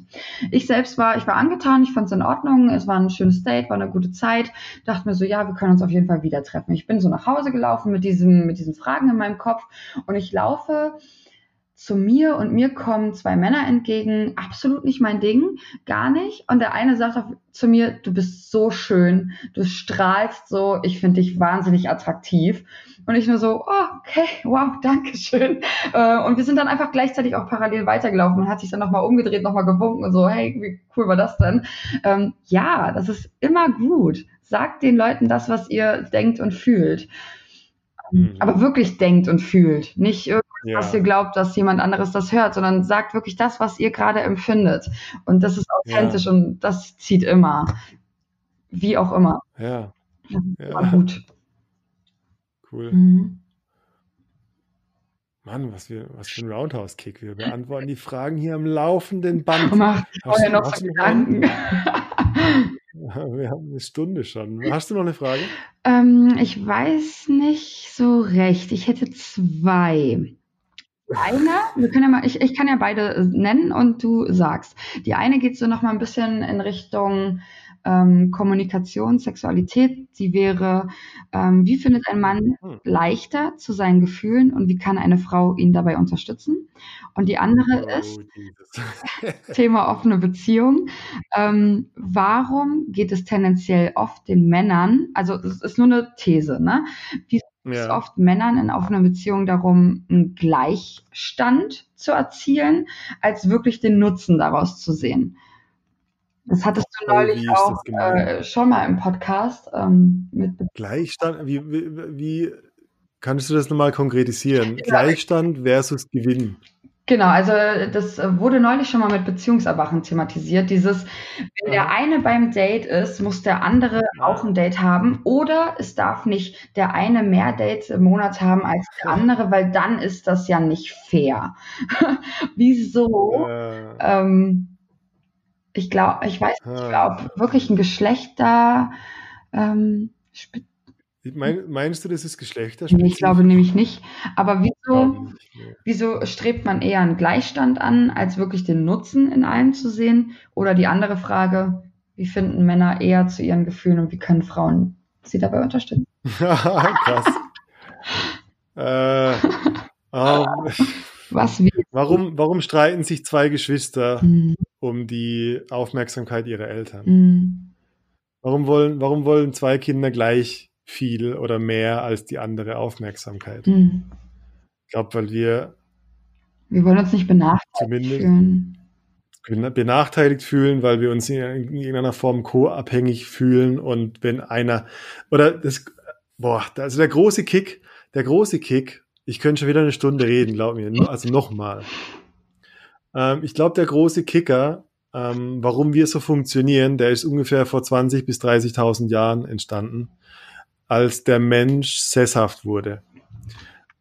Ich selbst war, ich war angetan, ich fand es in Ordnung, es war ein schönes Date, war eine gute Zeit, dachte mir so, ja, wir können uns auf jeden Fall wieder treffen. Ich bin so nach Hause gelaufen mit diesem, mit diesen Fragen in meinem Kopf und ich laufe zu mir und mir kommen zwei Männer entgegen, absolut nicht mein Ding, gar nicht. Und der eine sagt auf, zu mir, du bist so schön, du strahlst so, ich finde dich wahnsinnig attraktiv. Und ich nur so, oh, okay, wow, danke schön. Äh, Und wir sind dann einfach gleichzeitig auch parallel weitergelaufen. Man hat sich dann nochmal umgedreht, nochmal gewunken und so, hey, wie cool war das denn? Ähm, ja, das ist immer gut. Sagt den Leuten das, was ihr denkt und fühlt. Mhm. Aber wirklich denkt und fühlt. Nicht irgendwas, Ja. was ihr glaubt, dass jemand anderes das hört, sondern sagt wirklich das, was ihr gerade empfindet. Und das ist authentisch und das zieht immer. Wie auch immer. Ja, ja, gut. cool. Mhm. Mann, was, wir, was für ein Roundhouse-Kick. Wir beantworten die Fragen hier am laufenden Band. Hast vorher du- noch so? Gedanken. Wir haben eine Stunde schon. Hast du noch eine Frage? ähm, ich weiß nicht so recht. Ich hätte zwei. Eine, wir können ja mal, ich, ich kann ja beide nennen und du sagst. Die eine geht so noch mal ein bisschen in Richtung ähm, Kommunikation, Sexualität. Die wäre, ähm, wie findet ein Mann Hm. leichter zu seinen Gefühlen und wie kann eine Frau ihn dabei unterstützen? Und die andere ist, Oh, Jesus. Thema offene Beziehung. Ähm, warum geht es tendenziell oft den Männern, also es ist nur eine These, ne? Wie es Ja. oft Männern in offenen Beziehungen darum, einen Gleichstand zu erzielen, als wirklich den Nutzen daraus zu sehen? Das hattest du Oh, neulich ist auch äh, schon mal im Podcast ähm, mit Gleichstand, wie, wie, wie kannst du das nochmal konkretisieren? Ja. Gleichstand versus Gewinn. Genau, also das wurde neulich schon mal mit Beziehungserwachen thematisiert. Dieses, wenn der eine beim Date ist, muss der andere auch ein Date haben. Oder es darf nicht der eine mehr Dates im Monat haben als der andere, weil dann ist das ja nicht fair. Wieso? Äh, Ähm, ich glaube, ich weiß nicht, ah. ob wirklich ein Geschlechter. Ähm, spe- mein, meinst du, das ist Geschlechterspezifisch? ich glaube nämlich nicht. Aber wieso? Nicht, nee. Wieso strebt man eher einen Gleichstand an, als wirklich den Nutzen in allem zu sehen? Oder die andere Frage, wie finden Männer eher zu ihren Gefühlen und wie können Frauen sie dabei unterstützen? Krass. äh, ähm, Was wie? warum, warum streiten sich zwei Geschwister Hm, um die Aufmerksamkeit ihrer Eltern? hm, Warum wollen, warum wollen zwei Kinder gleich viel oder mehr als die andere Aufmerksamkeit? hm. Ich glaube, weil wir Wir wollen uns nicht benachteiligt fühlen. benachteiligt fühlen, weil wir uns in irgendeiner Form co-abhängig fühlen und wenn einer oder das boah, also der große Kick, der große Kick, ich könnte schon wieder eine Stunde reden, glaub mir, also nochmal. Ähm, ich glaube, der große Kicker, ähm, warum wir so funktionieren, der ist ungefähr vor 20 bis 30.000 Jahren entstanden, als der Mensch sesshaft wurde.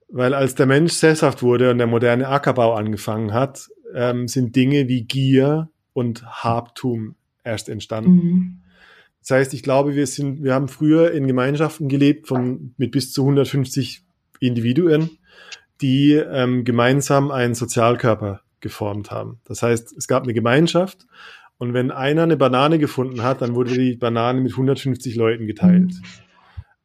Weil als der Mensch sesshaft wurde und der moderne Ackerbau angefangen hat, ähm, sind Dinge wie Gier und Habtum erst entstanden. Hm, Das heißt, ich glaube, wir sind, wir haben früher in Gemeinschaften gelebt von mit bis zu 150 Individuen, die ähm, gemeinsam einen Sozialkörper geformt haben. Das heißt, es gab eine Gemeinschaft und wenn einer eine Banane gefunden hat, dann wurde die Banane mit 150 Leuten geteilt. Ähm,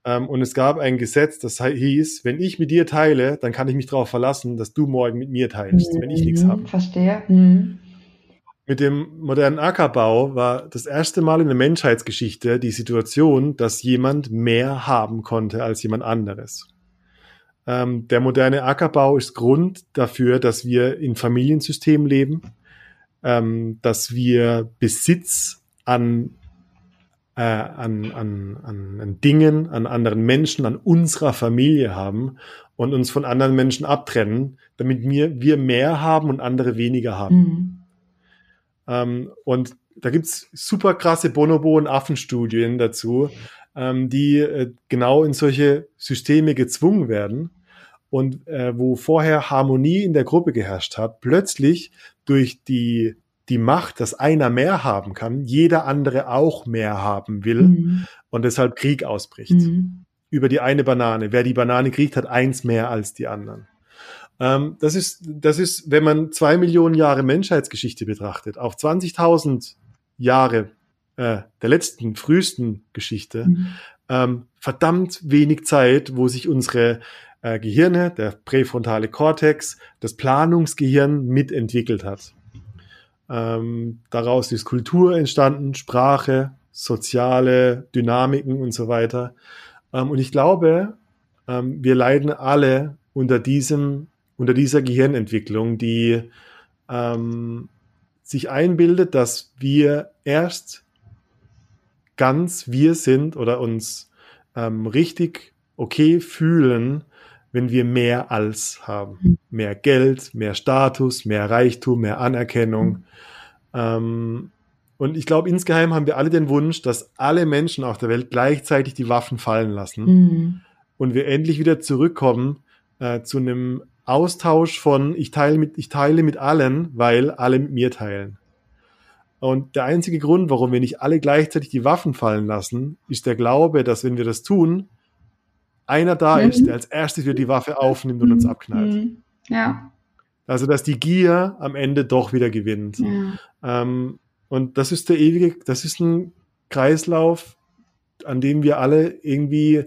und es gab ein Gesetz, das hieß, wenn ich mit dir teile, dann kann ich mich darauf verlassen, dass du morgen mit mir teilst, wenn ich nichts Mhm, habe. Verstehe. Mhm. Mit dem modernen Ackerbau war das erste Mal in der Menschheitsgeschichte die Situation, dass jemand mehr haben konnte als jemand anderes. Ähm, der moderne Ackerbau ist Grund dafür, dass wir in Familiensystemen leben, ähm, dass wir Besitz an, äh, an, an, an, an Dingen, an anderen Menschen, an unserer Familie haben und uns von anderen Menschen abtrennen, damit wir, wir mehr haben und andere weniger haben. Mhm. Ähm, und da gibt's super krasse Bonobo- und Affenstudien dazu, ähm, die äh, genau in solche Systeme gezwungen werden. Und äh, wo vorher Harmonie in der Gruppe geherrscht hat, plötzlich durch die, die Macht, dass einer mehr haben kann, jeder andere auch mehr haben will Mhm. und deshalb Krieg ausbricht Mhm. über die eine Banane. Wer die Banane kriegt, hat eins mehr als die anderen. Ähm, das ist, das ist, wenn man zwei Millionen Jahre Menschheitsgeschichte betrachtet, auch 20.000 Jahre äh, der letzten, frühesten Geschichte, Mhm. ähm, verdammt wenig Zeit, wo sich unsere äh, Gehirne, der präfrontale Kortex, das Planungsgehirn mitentwickelt hat. Ähm, daraus ist Kultur entstanden, Sprache, soziale Dynamiken und so weiter. Ähm, und ich glaube, ähm, wir leiden alle unter diesem, unter dieser Gehirnentwicklung, die ähm, sich einbildet, dass wir erst ganz wir sind oder uns ähm, richtig okay fühlen, wenn wir mehr als haben. Mehr Geld, mehr Status, mehr Reichtum, mehr Anerkennung. Ähm, und ich glaube, insgeheim haben wir alle den Wunsch, dass alle Menschen auf der Welt gleichzeitig die Waffen fallen lassen Mhm. und wir endlich wieder zurückkommen äh, zu einem Austausch von ich teile mit ich teile mit allen, weil alle mit mir teilen. Und der einzige Grund, warum wir nicht alle gleichzeitig die Waffen fallen lassen, ist der Glaube, dass wenn wir das tun, einer da Mhm. ist, der als erstes wieder die Waffe aufnimmt und uns abknallt. Mhm. Ja. Also dass die Gier am Ende doch wieder gewinnt. ja. Ähm, und das ist der ewige, das ist ein Kreislauf, an dem wir alle irgendwie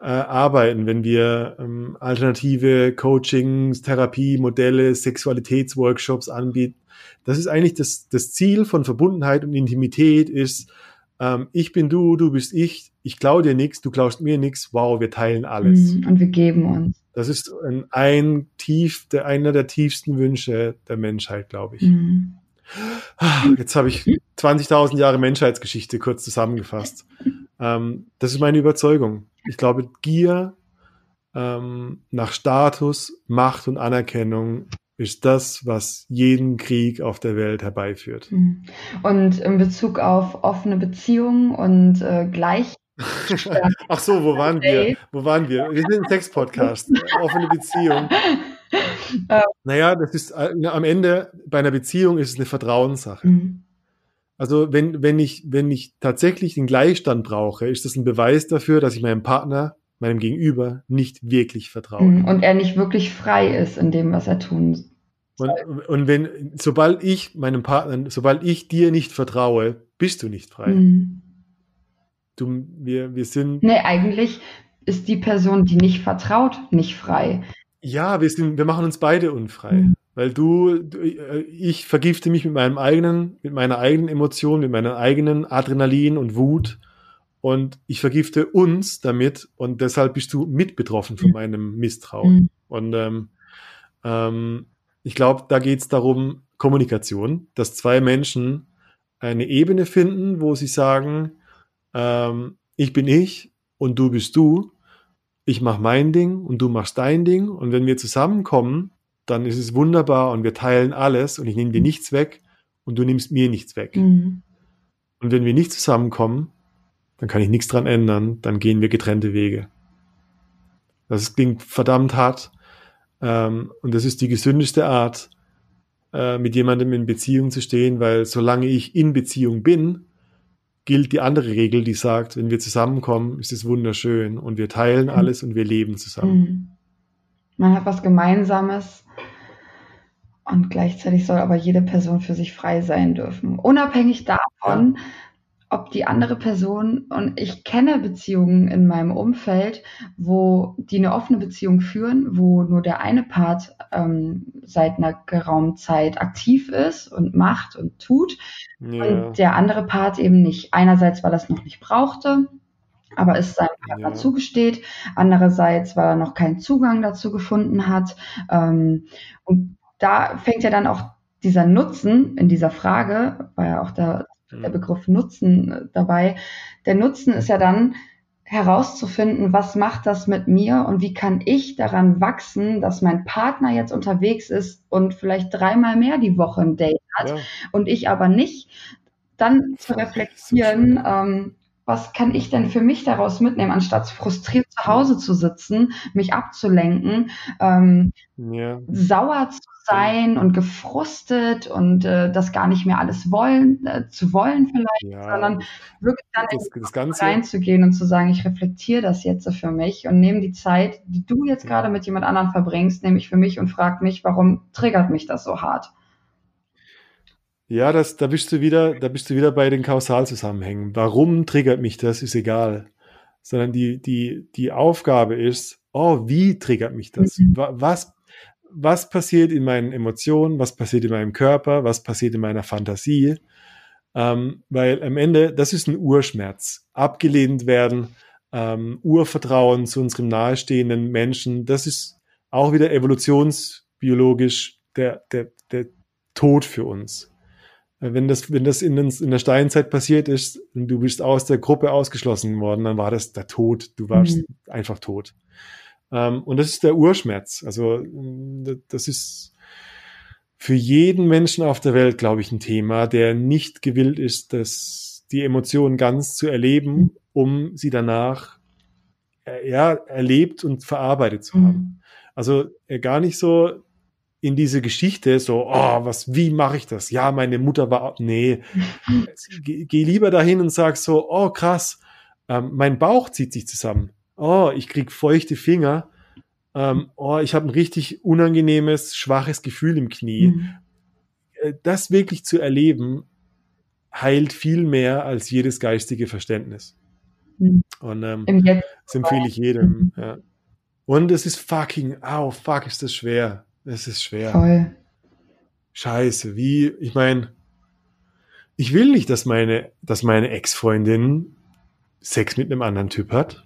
äh, arbeiten, wenn wir ähm, alternative Coachings, Therapie, Modelle, Sexualitätsworkshops anbieten. Das ist eigentlich das, das Ziel von Verbundenheit und Intimität ist, ähm, ich bin du, du bist ich, ich klaue dir nichts, du klaust mir nichts, wow, wir teilen alles. Mhm. Und wir geben uns. Das ist ein, ein tief, der, einer der tiefsten Wünsche der Menschheit, glaube ich. Mhm. Jetzt habe ich 20.000 Jahre Menschheitsgeschichte kurz zusammengefasst. Ähm, das ist meine Überzeugung. Ich glaube, Gier ähm, nach Status, Macht und Anerkennung ist das, was jeden Krieg auf der Welt herbeiführt. Mhm. Und in Bezug auf offene Beziehungen und äh, gleich Ach so, wo waren wir? Wo waren wir? Wir sind ein Sex-Podcast. Offene Beziehung. Naja, das ist äh, am Ende bei einer Beziehung ist es eine Vertrauenssache. Mhm. Also wenn, wenn ich, wenn ich tatsächlich den Gleichstand brauche, ist das ein Beweis dafür, dass ich meinem Partner, meinem Gegenüber nicht wirklich vertraue. Mhm. und er nicht wirklich frei ist in dem, was er tun Und, und wenn, sobald ich meinem Partner, sobald ich dir nicht vertraue, bist du nicht frei. Mhm. Du, wir, wir sind, Nee, eigentlich ist die Person, die nicht vertraut, nicht frei. ja, wir sind, wir machen uns beide unfrei. Mhm. Weil du, du, äh, ich vergifte mich mit meinem eigenen, mit meiner eigenen Emotion, mit meiner eigenen Adrenalin und Wut. Und ich vergifte uns damit und deshalb bist du mit betroffen von Mhm. meinem Misstrauen. Mhm. Und ähm, ähm, ich glaube, da geht es darum, Kommunikation, dass zwei Menschen eine Ebene finden, wo sie sagen, ähm, ich bin ich und du bist du, ich mache mein Ding und du machst dein Ding. Und wenn wir zusammenkommen, dann ist es wunderbar und wir teilen alles und ich nehme dir nichts weg und du nimmst mir nichts weg. Mhm. Und wenn wir nicht zusammenkommen, dann kann ich nichts dran ändern, dann gehen wir getrennte Wege. Das klingt verdammt hart. Ähm, und das ist die gesündeste Art, äh, mit jemandem in Beziehung zu stehen, weil solange ich in Beziehung bin, gilt die andere Regel, die sagt, wenn wir zusammenkommen, ist es wunderschön und wir teilen alles und wir leben zusammen. Mhm. Man hat was Gemeinsames und gleichzeitig soll aber jede Person für sich frei sein dürfen. Unabhängig davon, ob die andere Person, und ich kenne Beziehungen in meinem Umfeld, wo die eine offene Beziehung führen, wo nur der eine Part ähm, seit einer geraumen Zeit aktiv ist und macht und tut Ja, und der andere Part eben nicht. Einerseits, weil er es noch nicht brauchte, aber es seinem Partner Ja. zugesteht. Andererseits, weil er noch keinen Zugang dazu gefunden hat. Ähm, und da fängt ja dann auch dieser Nutzen in dieser Frage, war ja auch der, der hm, Begriff Nutzen äh, dabei. Der Nutzen ist ja dann herauszufinden, was macht das mit mir und wie kann ich daran wachsen, dass mein Partner jetzt unterwegs ist und vielleicht dreimal mehr die Woche ein Date hat ja, und ich aber nicht, dann zu reflektieren, ähm, was kann ich denn für mich daraus mitnehmen, anstatt frustriert zu Hause zu sitzen, mich abzulenken, ähm, Ja, sauer zu sein und gefrustet und äh, das gar nicht mehr alles wollen, äh, zu wollen vielleicht, ja, sondern wirklich dann das, das Ganze, reinzugehen und zu sagen, ich reflektiere das jetzt für mich und nehme die Zeit, die du jetzt gerade ja, mit jemand anderem verbringst, nehme ich für mich und frage mich, warum triggert mich das so hart? Ja, das, da bist du wieder, da bist du wieder bei den Kausalzusammenhängen. Warum triggert mich das, ist egal. Sondern die, die, die Aufgabe ist, oh, wie triggert mich das? Mhm. Wa- Was, was passiert in meinen Emotionen? Was passiert in meinem Körper? Was passiert in meiner Fantasie? Ähm, weil am Ende, das ist ein Urschmerz. Abgelehnt werden, ähm, Urvertrauen zu unserem nahestehenden Menschen, das ist auch wieder evolutionsbiologisch der, der, der Tod für uns. Wenn das, wenn das in, uns- in der Steinzeit passiert ist und du bist aus der Gruppe ausgeschlossen worden, dann war das der Tod. Du warst Mhm. einfach tot. Ähm, und das ist der Urschmerz. Also das ist für jeden Menschen auf der Welt, glaube ich, ein Thema, der nicht gewillt ist, das, die Emotionen ganz zu erleben, um sie danach äh, ja, erlebt und verarbeitet zu haben. Mhm. Also äh, gar nicht so in diese Geschichte, so, oh, was, wie mache ich das? Ja, meine Mutter war, nee, geh, geh lieber dahin und sag so, oh, krass, ähm, mein Bauch zieht sich zusammen. Oh, ich krieg feuchte Finger. Ähm, oh, ich habe ein richtig unangenehmes, schwaches Gefühl im Knie. Mhm. Äh, Das wirklich zu erleben, heilt viel mehr als jedes geistige Verständnis. Mhm. Und ähm, das empfehle ich jedem. Ja. Und es ist fucking, au, fuck, ist das schwer. Es ist schwer. Voll. Scheiße, wie, ich meine, ich will nicht, dass meine, dass meine Ex-Freundin Sex mit einem anderen Typ hat.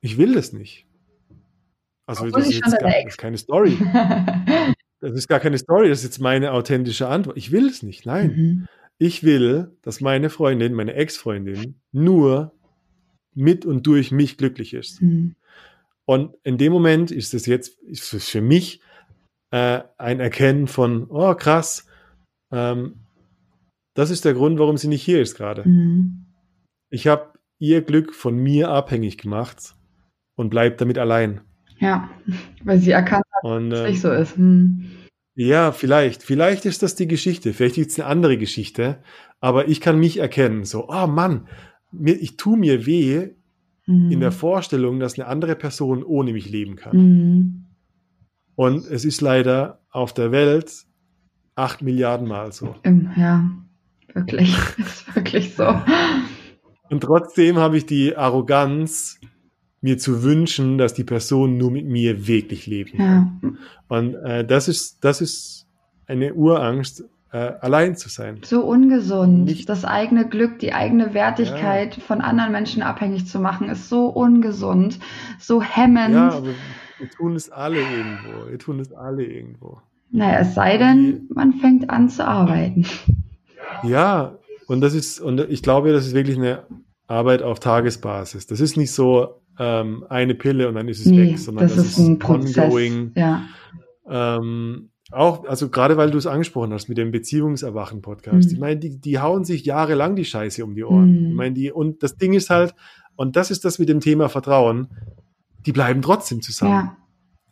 Ich will das nicht. Also, Obwohl das ist jetzt gar, das ist keine Story. Das ist gar keine Story, das ist jetzt meine authentische Antwort. Ich will es nicht, nein. Mhm. Ich will, dass meine Freundin, meine Ex-Freundin, nur mit und durch mich glücklich ist. Mhm. Und in dem Moment ist es jetzt ist es für mich äh, ein Erkennen von, oh krass, ähm, das ist der Grund, warum sie nicht hier ist gerade. Mhm. Ich habe ihr Glück von mir abhängig gemacht und bleib damit allein. Ja, weil sie erkannt hat, Und dass es ähm, nicht so ist. Mhm. ja, vielleicht, vielleicht ist das die Geschichte, vielleicht ist es eine andere Geschichte, aber ich kann mich erkennen, so, oh Mann, mir, ich tue mir weh in der Mhm. Vorstellung, dass eine andere Person ohne mich leben kann. Mhm. Und es ist leider auf der Welt acht Milliarden Mal so. Ja, wirklich. ist wirklich so. Und trotzdem habe ich die Arroganz, mir zu wünschen, dass die Person nur mit mir wirklich leben kann. Ja, Und äh, das ist, das ist eine Urangst, äh, allein zu sein. so ungesund. Nicht- Das eigene Glück, die eigene Wertigkeit von anderen Menschen abhängig zu machen, ist so ungesund, so hemmend. Ja, aber wir tun es alle irgendwo. Wir tun es alle irgendwo. naja, es sei denn, man fängt an zu arbeiten. Ja, und das ist, und ich glaube, das ist wirklich eine Arbeit auf Tagesbasis. Das ist nicht so ähm, eine Pille und dann ist es Nee, weg, sondern das, ist ein Prozess. ongoing. Ja. Ähm, auch, also gerade weil du es angesprochen hast mit dem Beziehungserwachen-Podcast. Mhm. Ich meine, die, die hauen sich jahrelang die Scheiße um die Ohren. Mhm. Ich meine, die, und das Ding ist halt, und das ist das mit dem Thema Vertrauen, die bleiben trotzdem zusammen. Ja.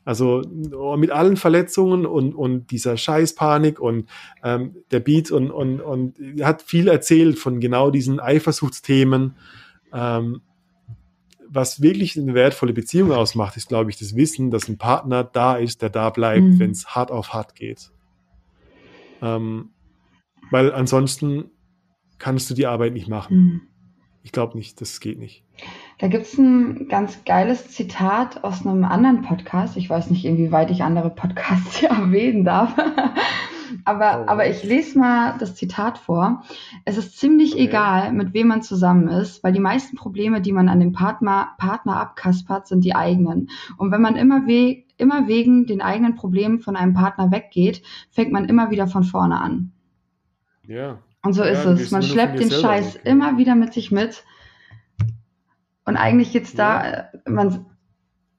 Also oh, mit allen Verletzungen und, und dieser Scheißpanik und ähm, der Beat und, und, und er hat viel erzählt von genau diesen Eifersuchtsthemen, ähm, was wirklich eine wertvolle Beziehung ausmacht, ist, glaube ich, das Wissen, dass ein Partner da ist, der da bleibt, Mhm. wenn es hart auf hart geht. Ähm, weil ansonsten kannst du die Arbeit nicht machen. Mhm. Ich glaube nicht, das geht nicht. Da gibt's ein ganz geiles Zitat aus einem anderen Podcast. Ich weiß nicht, inwieweit ich andere Podcasts hier erwähnen darf. aber, Oh. aber ich lese mal das Zitat vor. Es ist ziemlich Okay. egal, mit wem man zusammen ist, weil die meisten Probleme, die man an dem Partner, Partner abkaspert, sind die eigenen. Und wenn man immer, we immer wegen den eigenen Problemen von einem Partner weggeht, fängt man immer wieder von vorne an. Ja. Und so Ja, ist es. Man schleppt den Scheiß weg. immer wieder mit sich mit. Und eigentlich geht's da, äh, man,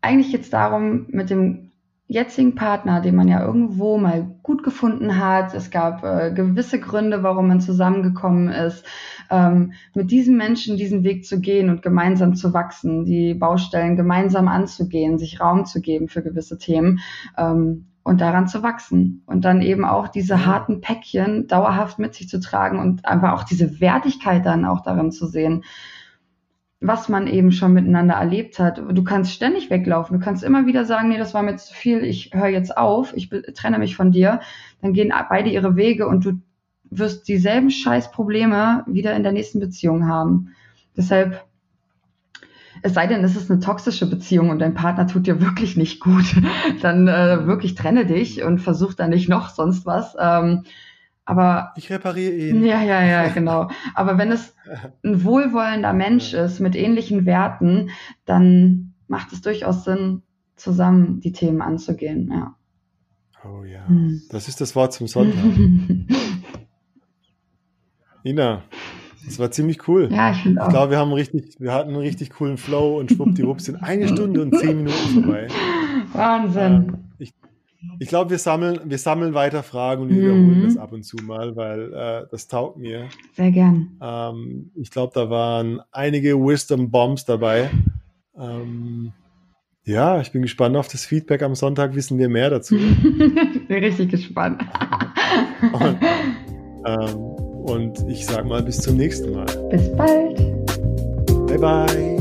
eigentlich geht's darum, mit dem jetzigen Partner, den man ja irgendwo mal gut gefunden hat, es gab äh, gewisse Gründe, warum man zusammengekommen ist, ähm, mit diesem Menschen diesen Weg zu gehen und gemeinsam zu wachsen, die Baustellen gemeinsam anzugehen, sich Raum zu geben für gewisse Themen. Ähm, und daran zu wachsen und dann eben auch diese harten Päckchen dauerhaft mit sich zu tragen und einfach auch diese Wertigkeit dann auch darin zu sehen, was man eben schon miteinander erlebt hat. Du kannst ständig weglaufen, du kannst immer wieder sagen, nee, das war mir zu viel, ich höre jetzt auf, ich trenne mich von dir, dann gehen beide ihre Wege und du wirst dieselben scheiß Probleme wieder in der nächsten Beziehung haben. Deshalb es sei denn, es ist eine toxische Beziehung und dein Partner tut dir wirklich nicht gut, dann äh, wirklich trenne dich und versuch da nicht noch sonst was. Ähm, aber Ich repariere ihn. ja, ja, ja, genau. Aber wenn es ein wohlwollender Mensch ist mit ähnlichen Werten, dann macht es durchaus Sinn, zusammen die Themen anzugehen. Ja. Oh ja. Hm. Das ist das Wort zum Sonntag. Ina, das war ziemlich cool. ja, ich finde Ich auch. glaube, wir haben richtig, wir hatten einen richtig coolen Flow und schwuppdiwupps sind eine Stunde und zehn Minuten vorbei. Wahnsinn. Ähm, ich ich glaube, wir sammeln, wir sammeln weiter Fragen und wir wiederholen Mhm. das ab und zu mal, weil äh, das taugt mir. Sehr gern. Ähm, ich glaube, da waren einige Wisdom Bombs dabei. Ähm, ja, ich bin gespannt auf das Feedback. Am Sonntag wissen wir mehr dazu. Bin richtig gespannt. Und, ähm, und ich sag mal bis zum nächsten Mal. Bis bald. Bye bye.